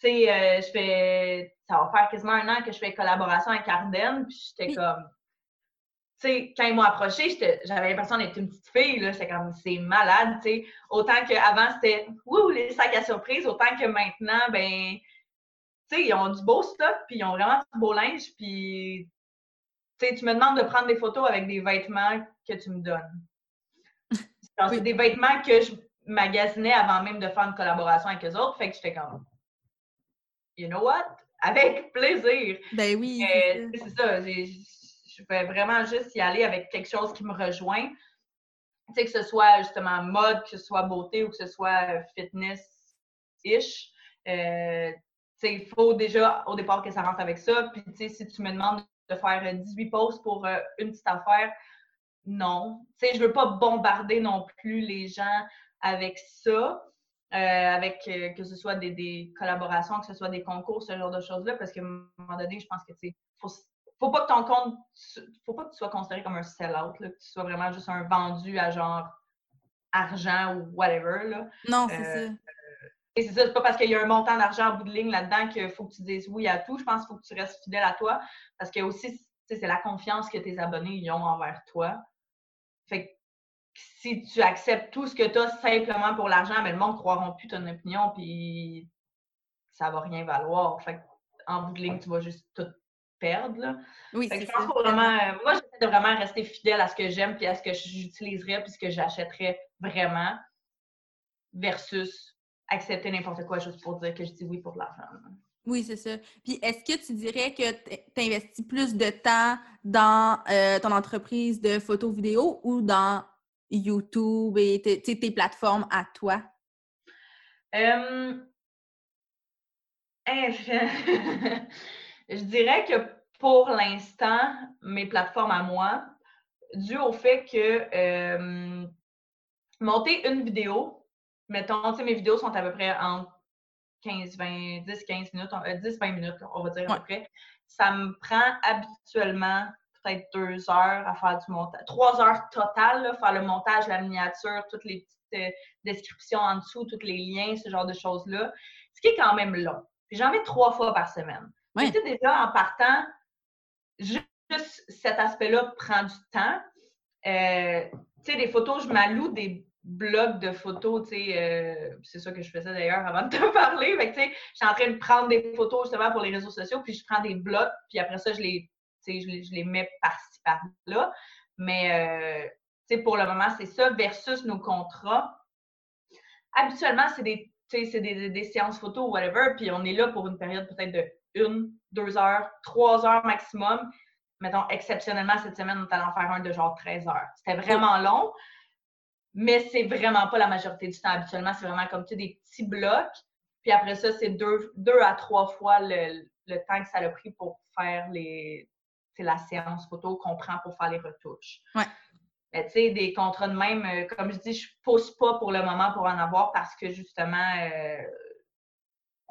tu sais, euh, je fais, ça va faire quasiment un an que je fais collaboration avec Ardennes, puis j'étais comme, tu sais, quand ils m'ont approché, j'avais l'impression d'être une petite fille, là, j'étais comme, c'est malade, tu sais. Autant qu'avant, c'était, ouh, les sacs à surprise, autant que maintenant, ben, sais, ils ont du beau stock, puis ils ont vraiment du beau linge, puis, tu sais, tu me demandes de prendre des photos avec des vêtements que tu me donnes. C'est des vêtements que je magasinais avant même de faire une collaboration avec eux autres, fait que j'étais comme, you know what? Avec plaisir. Ben oui. Euh, c'est ça. Je vais vraiment juste y aller avec quelque chose qui me rejoint. Tu sais, que ce soit justement mode, que ce soit beauté ou que ce soit fitness-ish. Euh, il faut déjà au départ que ça rentre avec ça. Puis, tu sais, si tu me demandes de faire 18 posts pour euh, une petite affaire, non. Tu sais, je veux pas bombarder non plus les gens avec ça. Euh, avec euh, que ce soit des, collaborations, que ce soit des concours, ce genre de choses-là, parce qu'à un moment donné, je pense que tu faut, faut pas que ton compte, faut pas que tu sois considéré comme un sell-out, que tu sois vraiment juste un vendu à genre argent ou whatever. Là. Non, c'est euh, ça. Et c'est ça, c'est pas parce qu'il y a un montant d'argent en bout de ligne là-dedans qu'il faut que tu dises oui à tout. Je pense qu'il faut que tu restes fidèle à toi parce que aussi, c'est la confiance que tes abonnés ont envers toi. Fait que si tu acceptes tout ce que tu as simplement pour l'argent, mais le monde ne croira plus ton opinion, puis ça va rien valoir. Fait en bout de ligne, tu vas juste tout perdre. Oui, c'est ça. Vraiment, euh, moi, j'essaie de vraiment rester fidèle à ce que j'aime, puis à ce que j'utiliserais, puis ce que j'achèterais vraiment, versus accepter n'importe quoi juste pour dire que je dis oui pour l'argent. Oui, c'est ça. Puis est-ce que tu dirais que tu investis plus de temps dans euh, ton entreprise de photo-vidéo ou dans YouTube et tes, plateformes à toi? je dirais que pour l'instant, mes plateformes à moi, dû au fait que monter une vidéo, mettons, mes vidéos sont à peu près en 15, 20, 10, 15 minutes, 10, 20 minutes, on va dire à peu près. Ça me prend habituellement peut-être deux heures à faire du montage. Trois heures total, faire le montage, la miniature, toutes les petites euh, descriptions en dessous, tous les liens, ce genre de choses-là. Ce qui est quand même long. Puis j'en mets trois fois par semaine. Oui. Tu déjà, en partant, juste cet aspect-là prend du temps. Euh, tu sais, des photos, je m'alloue des blogs de photos, tu sais, euh, c'est ça que je faisais d'ailleurs avant de te parler. tu sais, je suis en train de prendre des photos justement pour les réseaux sociaux, puis je prends des blogs, puis après ça, je les mets par-ci, par-là. Mais euh, pour le moment, c'est ça versus nos contrats. Habituellement, c'est des, des, des, séances photo ou whatever, puis on est là pour une période peut-être de une, deux heures, trois heures maximum. mettons, exceptionnellement, cette semaine, on est allé en faire un de genre 13 heures. C'était vraiment long, mais c'est vraiment pas la majorité du temps. Habituellement, c'est vraiment comme tu des petits blocs. Puis après ça, c'est deux, deux à trois fois le, le temps que ça a pris pour faire les, la séance photo qu'on prend pour faire les retouches. Ouais. Mais tu sais, des contrats de même, euh, comme je dis, je pousse pas pour le moment pour en avoir parce que justement, euh,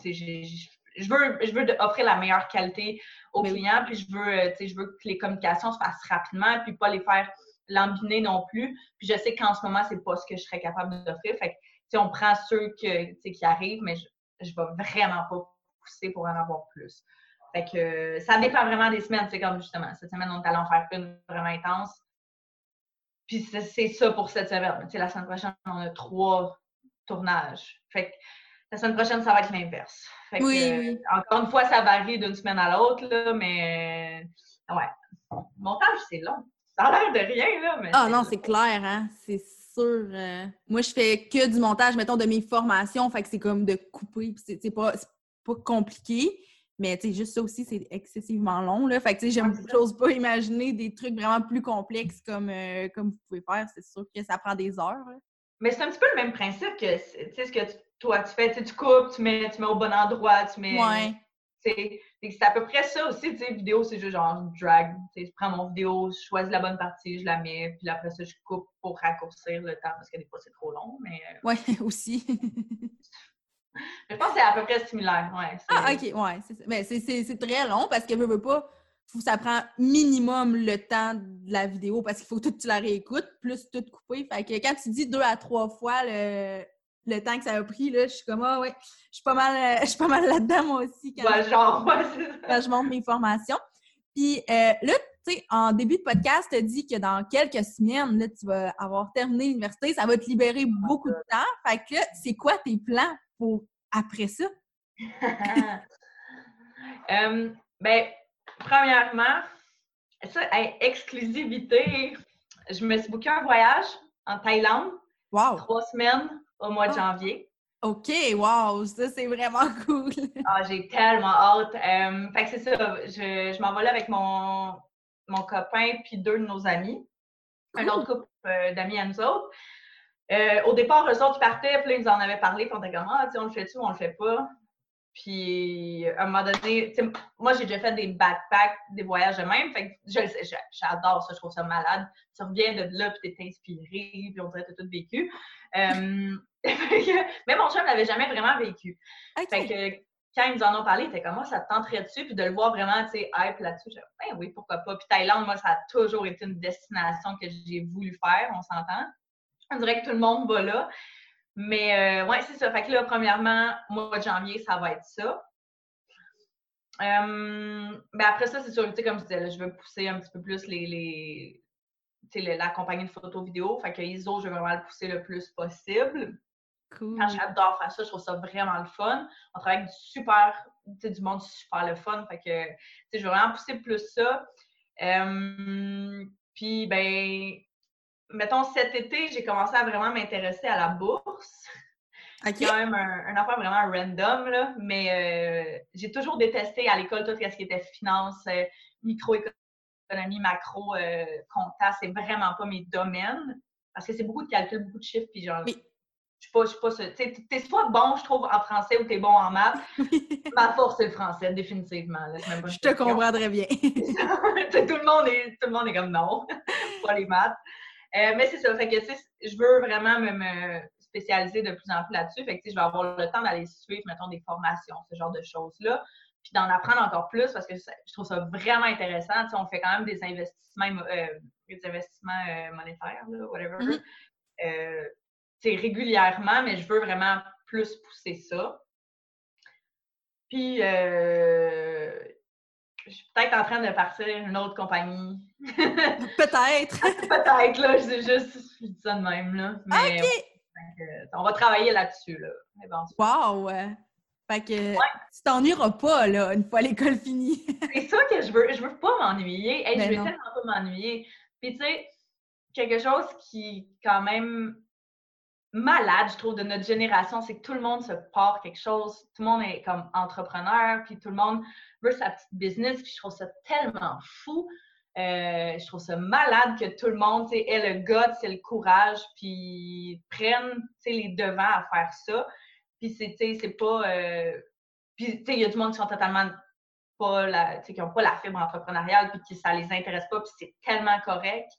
je veux, je veux offrir la meilleure qualité aux clients, puis je veux, euh, je veux que les communications se fassent rapidement, puis pas les faire lambiner non plus. Puis je sais qu'en ce moment, c'est pas ce que je serais capable d'offrir. Fait que, on prend ceux que, qui arrivent, mais je, je vais vraiment pas pousser pour en avoir plus. Fait que ça dépend vraiment des semaines. C'est comme justement, cette semaine, on est allé en faire une vraiment intense. Puis c'est ça pour cette semaine. sais, la semaine prochaine, on a trois tournages. Fait que la semaine prochaine, ça va être l'inverse. Oui, oui. Encore une fois, ça varie d'une semaine à l'autre, mais ouais. Le montage, c'est long. Ça a l'air de rien, là. Mais ah non, c'est clair, hein? C'est sûr. Euh, moi, je fais que du montage, mettons, de mes formations. Fait que c'est comme de couper. C'est pas, pas compliqué. Mais tu sais, juste ça aussi, c'est excessivement long. Là. Fait que tu sais, j'ose pas imaginer des trucs vraiment plus complexes comme, euh, comme vous pouvez faire. C'est sûr que ça prend des heures. Mais c'est un petit peu le même principe que ce que toi tu fais. Tu coupes, tu mets, tu mets au bon endroit, tu mets. Ouais. C'est à peu près ça aussi, tu sais, vidéo, c'est juste genre drag. Je prends mon vidéo, je choisis la bonne partie, je la mets, puis après ça, je coupe pour raccourcir le temps parce que des fois c'est trop long. Mais... Euh, oui, aussi. Je pense que c'est à peu près similaire. Ouais, ah, OK, ouais. Mais c'est très long parce que, veux, veux pas, ça prend minimum le temps de la vidéo parce qu'il faut que tu la réécoutes, plus tout couper. Fait que quand tu dis deux à trois fois le, le temps que ça a pris, là, je suis comme, ah ouais, je suis pas mal, je suis pas mal là-dedans, moi aussi. Quand, ouais, genre, quand je monte mes formations. Puis euh, là, tu sais, en début de podcast, tu as dit que dans quelques semaines, là, tu vas avoir terminé l'université, ça va te libérer beaucoup de temps. Fait que là, c'est quoi tes plans pour après ça? euh, ben, premièrement, ça, exclusivité, je me suis booké un voyage en Thaïlande. Wow! Trois semaines au mois de ah. janvier. OK, wow! Ça, c'est vraiment cool! ah, j'ai tellement hâte. Euh, fait que c'est ça, je, je m'en vais là avec mon, mon copain puis deux de nos amis. Un autre couple euh, d'amis à nous autres. Euh, au départ, eux autres partaient, puis là, ils nous en avaient parlé, puis on était comme, ah, tu sais, on le fait-tu ou on le fait pas? Puis, à un moment donné, moi, j'ai déjà fait des backpacks, des voyages de même. Fait que j'adore ça, je trouve ça malade. Tu reviens de là, puis t'es inspiré, puis on dirait que t'as tout vécu. mais mon chum l'avait jamais vraiment vécu. Fait que quand ils nous en ont parlé, il était comme, moi, ça te tenterait dessus, puis de le voir vraiment, tu sais, hype là-dessus. J'ai ben oui, pourquoi pas. Puis Thaïlande, moi, ça a toujours été une destination que j'ai voulu faire, on s'entend. On dirait que tout le monde va là. Mais euh, ouais, c'est ça. Fait que là, premièrement, mois de janvier, ça va être ça. Euh, ben après ça, c'est sûr, tu sais, comme je disais, je veux pousser un petit peu plus les, les la compagnie de photo vidéo. Fait que ISO, je veux vraiment le pousser le plus possible. Cool. j'adore faire ça, je trouve ça vraiment le fun. On travaille avec du super, du monde super le fun. Fait que, je veux vraiment pousser plus ça. Euh, puis, ben, mettons, cet été, j'ai commencé à vraiment m'intéresser à la bourse. C'est quand même un, affaire vraiment random, là. Mais euh, j'ai toujours détesté à l'école tout ce qui était finance, euh, microéconomie, macro, euh, compta. C'est vraiment pas mes domaines. Parce que c'est beaucoup de calculs, beaucoup de chiffres. Puis genre, je suis pas, je suis pas Tu es soit bon, je trouve, en français ou tu es bon en maths. Ma force, c'est le français, définitivement. je te comprendrais bien. tout, le monde est, tout le monde est comme non, pas les maths. Euh, mais c'est ça. Fait que, je veux vraiment me, spécialiser de plus en plus là-dessus. Fait que, je vais avoir le temps d'aller suivre, mettons, des formations, ce genre de choses-là. Puis d'en apprendre encore plus parce que je trouve ça vraiment intéressant. on fait quand même des investissements, euh, des investissements euh, monétaires, là, whatever. Mm-hmm. Régulièrement, mais je veux vraiment plus pousser ça. Puis, je suis peut-être en train de partir une autre compagnie. peut-être. peut-être, là. Je, juste, je dis ça de même, là. Mais, on va travailler là-dessus, là. wow! Fait que tu t'ennuieras pas, là, une fois l'école finie. c'est ça que je veux. Je veux pas m'ennuyer. je ben veux tellement pas m'ennuyer. Puis, tu sais, quelque chose qui, quand même, malade, je trouve, de notre génération, c'est que tout le monde se part quelque chose. Tout le monde est comme entrepreneur, puis tout le monde veut sa petite business, puis je trouve ça tellement fou. Euh, je trouve ça malade que tout le monde ait le goût, c'est le courage, puis prennent les devants à faire ça. Puis c'est pas. Euh... Puis il y a du monde qui sont totalement pas la, qui n'ont pas la fibre entrepreneuriale, puis qui ça les intéresse pas, puis c'est tellement correct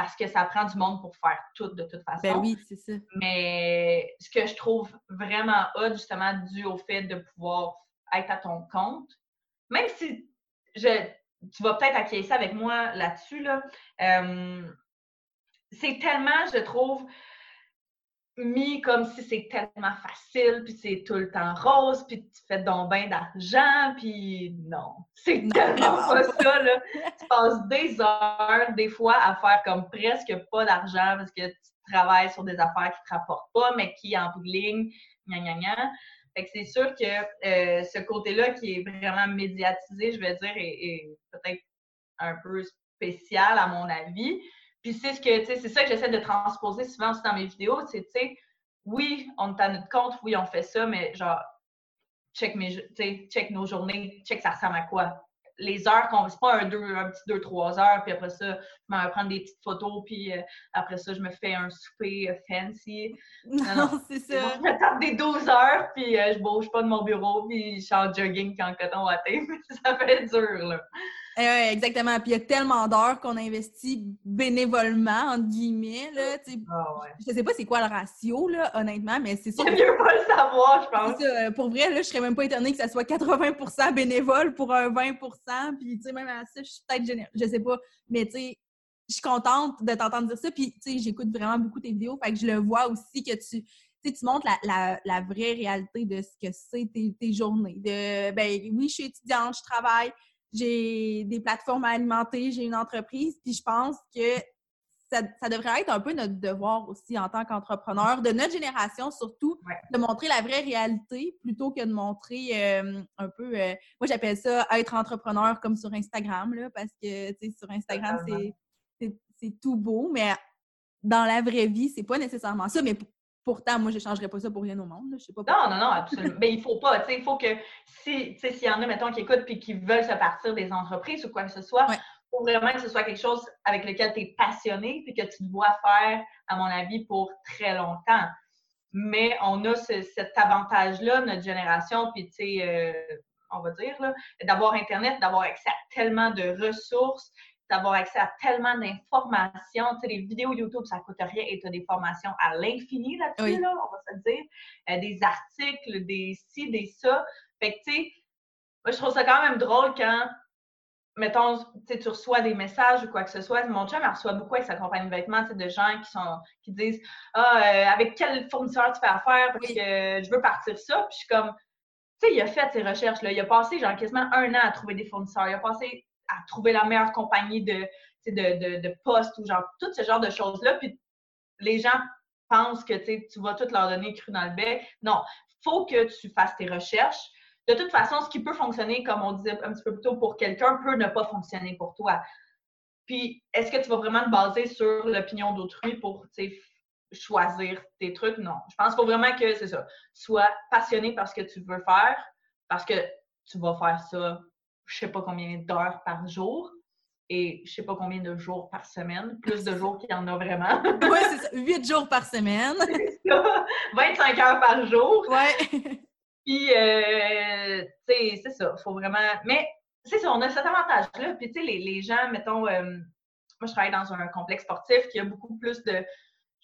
parce que ça prend du monde pour faire tout de toute façon. Ben oui, c'est ça. Mais ce que je trouve vraiment hot, justement, dû au fait de pouvoir être à ton compte, même si je, tu vas peut-être acquiescer avec moi là-dessus, là, euh, c'est tellement, je trouve, mis comme si c'est tellement facile, puis c'est tout le temps rose, puis tu fais donc bien d'argent, puis non. C'est tellement pas ça, là. Tu passes des heures, des fois, à faire comme presque pas d'argent parce que tu travailles sur des affaires qui te rapportent pas, mais qui, en bout de ligne, gna gna gna. Fait que c'est sûr que euh, ce côté-là qui est vraiment médiatisé, je vais dire, est peut-être un peu spécial à mon avis. Puis c'est ce que, c'est ça que j'essaie de transposer souvent aussi dans mes vidéos, c'est, tu sais, oui, on est à notre compte, oui, on fait ça, mais genre, check, mes, check nos journées, check ça ressemble à quoi les heures qu'on c'est pas un, deux, un petit deux, trois heures, puis après ça, je vais prendre des petites photos, puis euh, après ça, je me fais un souper euh, fancy. Non, c'est ça. je me tape des 12 heures, puis euh, je bouge pas de mon bureau, puis je suis en jogging puis en coton à tête. ça fait dur, là. Eh exactement. Puis il y a tellement d'heures qu'on investit bénévolement, entre guillemets. Là, ah, ouais. Je sais pas c'est quoi le ratio, là, honnêtement, mais c'est sûr. C'est mieux pas le savoir, je pense. Ça, pour vrai, là, je serais même pas étonnée que ça soit 80% bénévole pour un 20 Puis, tu sais, même à ça, je suis peut-être généreuse. Je sais pas. Mais, tu sais, je suis contente de t'entendre dire ça. Puis, tu sais, j'écoute vraiment beaucoup tes vidéos. Fait que je le vois aussi que tu tu, tu montres la, la, vraie réalité de ce que c'est tes, tes, journées. De, ben oui, je suis étudiante, je travaille, j'ai des plateformes à alimenter, j'ai une entreprise, puis je pense que ça, ça, devrait être un peu notre devoir aussi en tant qu'entrepreneur, de notre génération surtout, de montrer la vraie réalité plutôt que de montrer euh, un peu, euh, moi j'appelle ça être entrepreneur comme sur Instagram, là, parce que sur Instagram, c'est tout beau, mais dans la vraie vie, c'est pas nécessairement ça. Mais Pourtant, moi, je ne changerais pas ça pour rien au monde. Je sais pas non, non, non, absolument. Mais il faut pas. Il faut que si, s'il y en a, mettons, qui écoutent et qui veulent se partir des entreprises ou quoi que ce soit, il faut vraiment que ce soit quelque chose avec lequel tu es passionné et que tu dois faire, à mon avis, pour très longtemps. Mais on a cet avantage-là, notre génération, puis tu sais, euh, on va dire, d'avoir Internet, d'avoir accès à tellement de ressources, d'avoir accès à tellement d'informations. Tu sais, les vidéos YouTube, ça coûte rien et tu as des formations à l'infini là-dessus, là, on va se dire. Euh, des articles, des ci, des ça. Fait que, tu sais, moi, je trouve ça quand même drôle quand, mettons, tu reçois des messages ou quoi que ce soit. Mon chum, il reçoit beaucoup avec sa compagnie de vêtements, de gens qui sont qui disent Ah, euh, avec quel fournisseur tu fais affaire? Parce que je veux partir ça. Puis je suis comme, tu sais, il a fait ses recherches, là. Il a passé, genre, quasiment un an à trouver des fournisseurs. Il a passé à trouver la meilleure compagnie de, de, de, poste ou genre tout ce genre de choses-là. Puis les gens pensent que tu vas tout leur donner cru dans le bec. Non, faut que tu fasses tes recherches. De toute façon, ce qui peut fonctionner, comme on disait un petit peu plus tôt, pour quelqu'un, peut ne pas fonctionner pour toi. Puis, est-ce que tu vas vraiment te baser sur l'opinion d'autrui pour choisir tes trucs? Non. Je pense qu'il faut vraiment que, c'est ça, sois passionné par ce que tu veux faire, parce que tu vas faire ça je sais pas combien d'heures par jour et je sais pas combien de jours par semaine, plus de jours qu'il y en a vraiment. oui, c'est ça, 8 jours par semaine. 25 heures par jour. Ouais. Puis, euh, tu sais, c'est ça, faut vraiment... Mais, c'est ça, on a cet avantage-là. Puis, tu sais, les, gens, mettons, euh, moi, je travaille dans un complexe sportif qui a beaucoup plus de,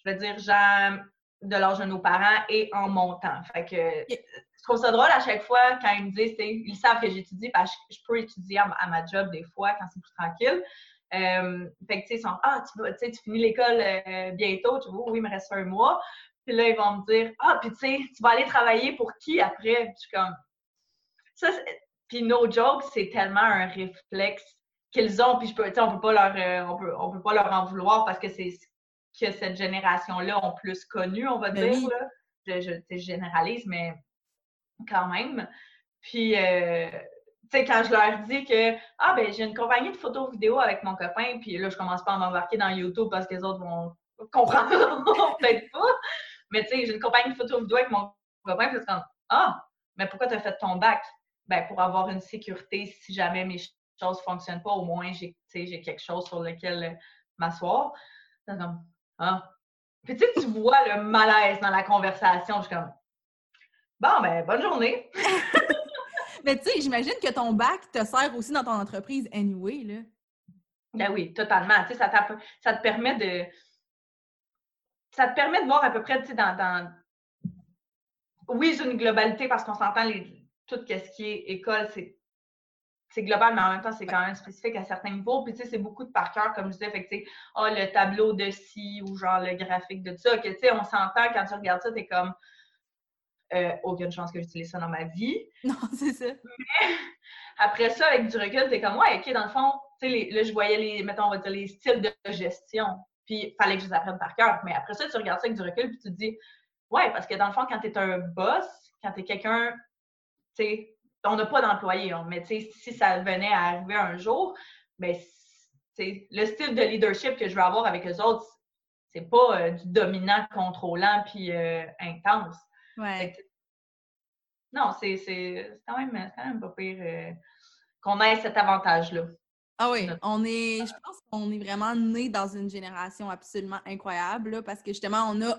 je vais dire, gens de l'âge de nos parents et en montant. Fait que trouve ça drôle à chaque fois quand ils me disent, ils savent que j'étudie, parce que je peux étudier à, ma job des fois quand c'est plus tranquille. Euh, fait que, tu sais, ils sont, ah, tu, tu finis l'école euh, bientôt, tu vois, oui, il me reste un mois. Puis là, ils vont me dire, ah, puis tu sais, tu vas aller travailler pour qui après? je suis comme, ça, puis no joke, c'est tellement un réflexe qu'ils ont, puis je peux, on peut pas leur, euh, on peut, on peut pas leur en vouloir parce que c'est ce que cette génération-là ont plus connu, on va ben dire. Là. Je, je généralise, mais quand même. Puis, euh, tu sais, quand je leur dis que, ah, ben, j'ai une compagnie de photos vidéo avec mon copain, puis là, je commence pas à m'embarquer dans YouTube parce que les autres vont comprendre peut-être pas. Mais tu sais, j'ai une compagnie de photos vidéo avec mon copain, puis comme, ah, mais pourquoi tu as fait ton bac? Ben, pour avoir une sécurité si jamais mes choses ne fonctionnent pas, au moins j'ai quelque chose sur lequel m'asseoir. ah. Puis tu vois le malaise dans la conversation. Je suis comme, bon, ben, bonne journée. Mais tu sais, j'imagine que ton bac te sert aussi dans ton entreprise anyway, là. Ben oui, totalement. Tu sais, ça, ça te permet de. Ça te permet de voir à peu près, tu sais, dans, dans... Oui, j'ai une globalité parce qu'on s'entend les... tout ce qui est école, c'est c'est global, mais en même temps, c'est quand même spécifique à certains niveaux. Puis, tu sais, c'est beaucoup de par cœur, comme je disais. Fait que, tu sais, oh, le tableau de ci ou genre le graphique de ça. Que, tu sais, on s'entend quand tu regardes ça, t'es comme, euh, aucune chance que j'utilise ça dans ma vie. Non, c'est ça. Mais après ça, avec du recul, t'es comme, ouais, OK, dans le fond, tu sais, là, je voyais les, mettons, on va dire, les styles de gestion. Puis, il fallait que je les apprenne par cœur. Mais après ça, tu regardes ça avec du recul, puis tu te dis, ouais, parce que dans le fond, quand tu es un boss, quand tu es quelqu'un, tu sais, on n'a pas d'employé, mais si ça venait à arriver un jour, ben, le style de leadership que je veux avoir avec les autres, c'est pas euh, du dominant, contrôlant puis euh, intense. Non, c'est quand, même, quand même pas pire euh, qu'on ait cet avantage-là. Ah oui, on est, je pense qu'on est vraiment né dans une génération absolument incroyable parce que justement, on a,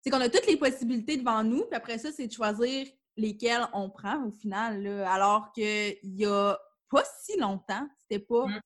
c'est qu'on a toutes les possibilités devant nous, puis après ça, c'est de choisir lesquels on prend au final. alors qu'il y a pas si longtemps, c'était pas. Mm.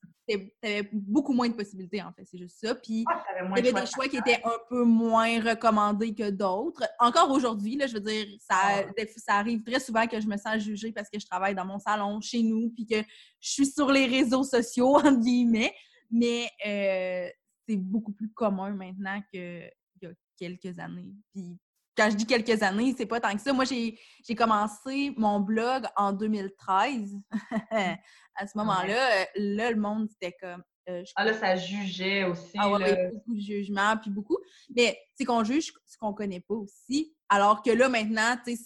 T'avais beaucoup moins de possibilités, en fait. C'est juste ça. Puis, il y avait des choix qui étaient un peu moins recommandés que d'autres. Encore aujourd'hui, là, je veux dire, ça, ça arrive très souvent que je me sens jugée parce que je travaille dans mon salon, chez nous, puis que je suis sur les réseaux sociaux, entre guillemets. Mais euh, c'est beaucoup plus commun maintenant qu'il y a quelques années. Puis quand je dis quelques années, c'est pas tant que ça. Moi, j'ai commencé mon blog en 2013. à ce moment-là, là, le monde, c'était comme. Euh, ah là, ça jugeait aussi. Ah ouais, beaucoup de jugement, puis beaucoup. Mais c'est qu'on juge ce qu'on connaît pas aussi. Alors que là, maintenant, tu sais,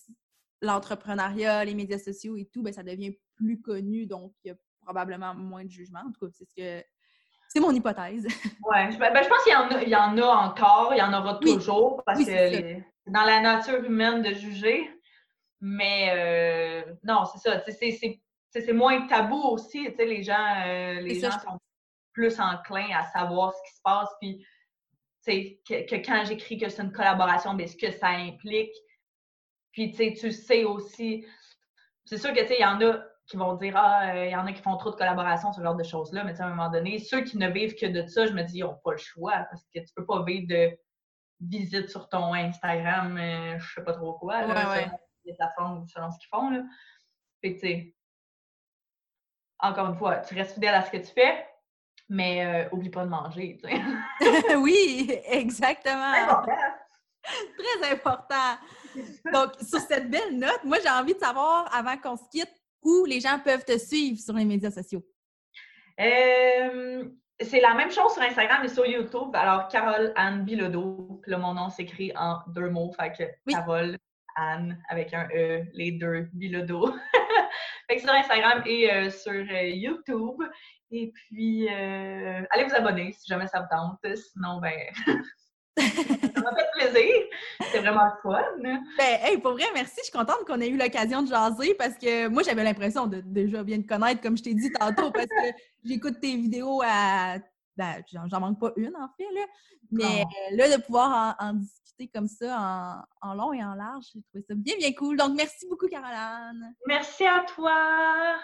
l'entrepreneuriat, les médias sociaux et tout, ben, ça devient plus connu, donc il y a probablement moins de jugement. En tout cas, c'est ce que c'est mon hypothèse. Oui, ben, je pense qu'il y, y, en a encore, il y en aura toujours, parce que c'est dans la nature humaine de juger. Mais euh, non, c'est ça. C'est moins tabou aussi. Les gens, euh, les gens sont plus enclins à savoir ce qui se passe. Puis, que, que quand j'écris que c'est une collaboration, mais ce que ça implique. Puis, tu sais aussi. C'est sûr que, il y en a qui vont dire Ah, euh, il y en a qui font trop de collaboration, ce genre de choses-là. Mais à un moment donné, ceux qui ne vivent que de ça, je me dis, ils n'ont pas le choix parce que tu peux pas vivre de visite sur ton Instagram, euh, je sais pas trop quoi, là, ouais, selon, selon ce qu'ils font. Là. Fait que, tu sais, encore une fois, tu restes fidèle à ce que tu fais, mais euh, oublie pas de manger, tu sais. oui, exactement. Très important. Donc, sur cette belle note, moi, j'ai envie de savoir, avant qu'on se quitte, où les gens peuvent te suivre sur les médias sociaux? Euh, c'est la même chose sur Instagram et sur YouTube. Alors, Carole Anne Bilodeau. Là, mon nom s'écrit en deux mots. Fait que Carole Anne avec un E, les deux, Bilodeau. fait que sur Instagram et euh, sur euh, YouTube. Et puis, allez vous abonner si jamais ça vous tente. Sinon, ben. ça m'a fait plaisir. C'était vraiment fun. Ben, hey, pour vrai, merci. Je suis contente qu'on ait eu l'occasion de jaser parce que moi, j'avais l'impression de déjà bien te connaître, comme je t'ai dit tantôt, parce que j'écoute tes vidéos à. Ben, j'en manque pas une, en fait, là. Mais là, de pouvoir en, discuter comme ça, en, long et en large, j'ai trouvé ça bien, bien cool. Donc, merci beaucoup, Caroline. Merci à toi.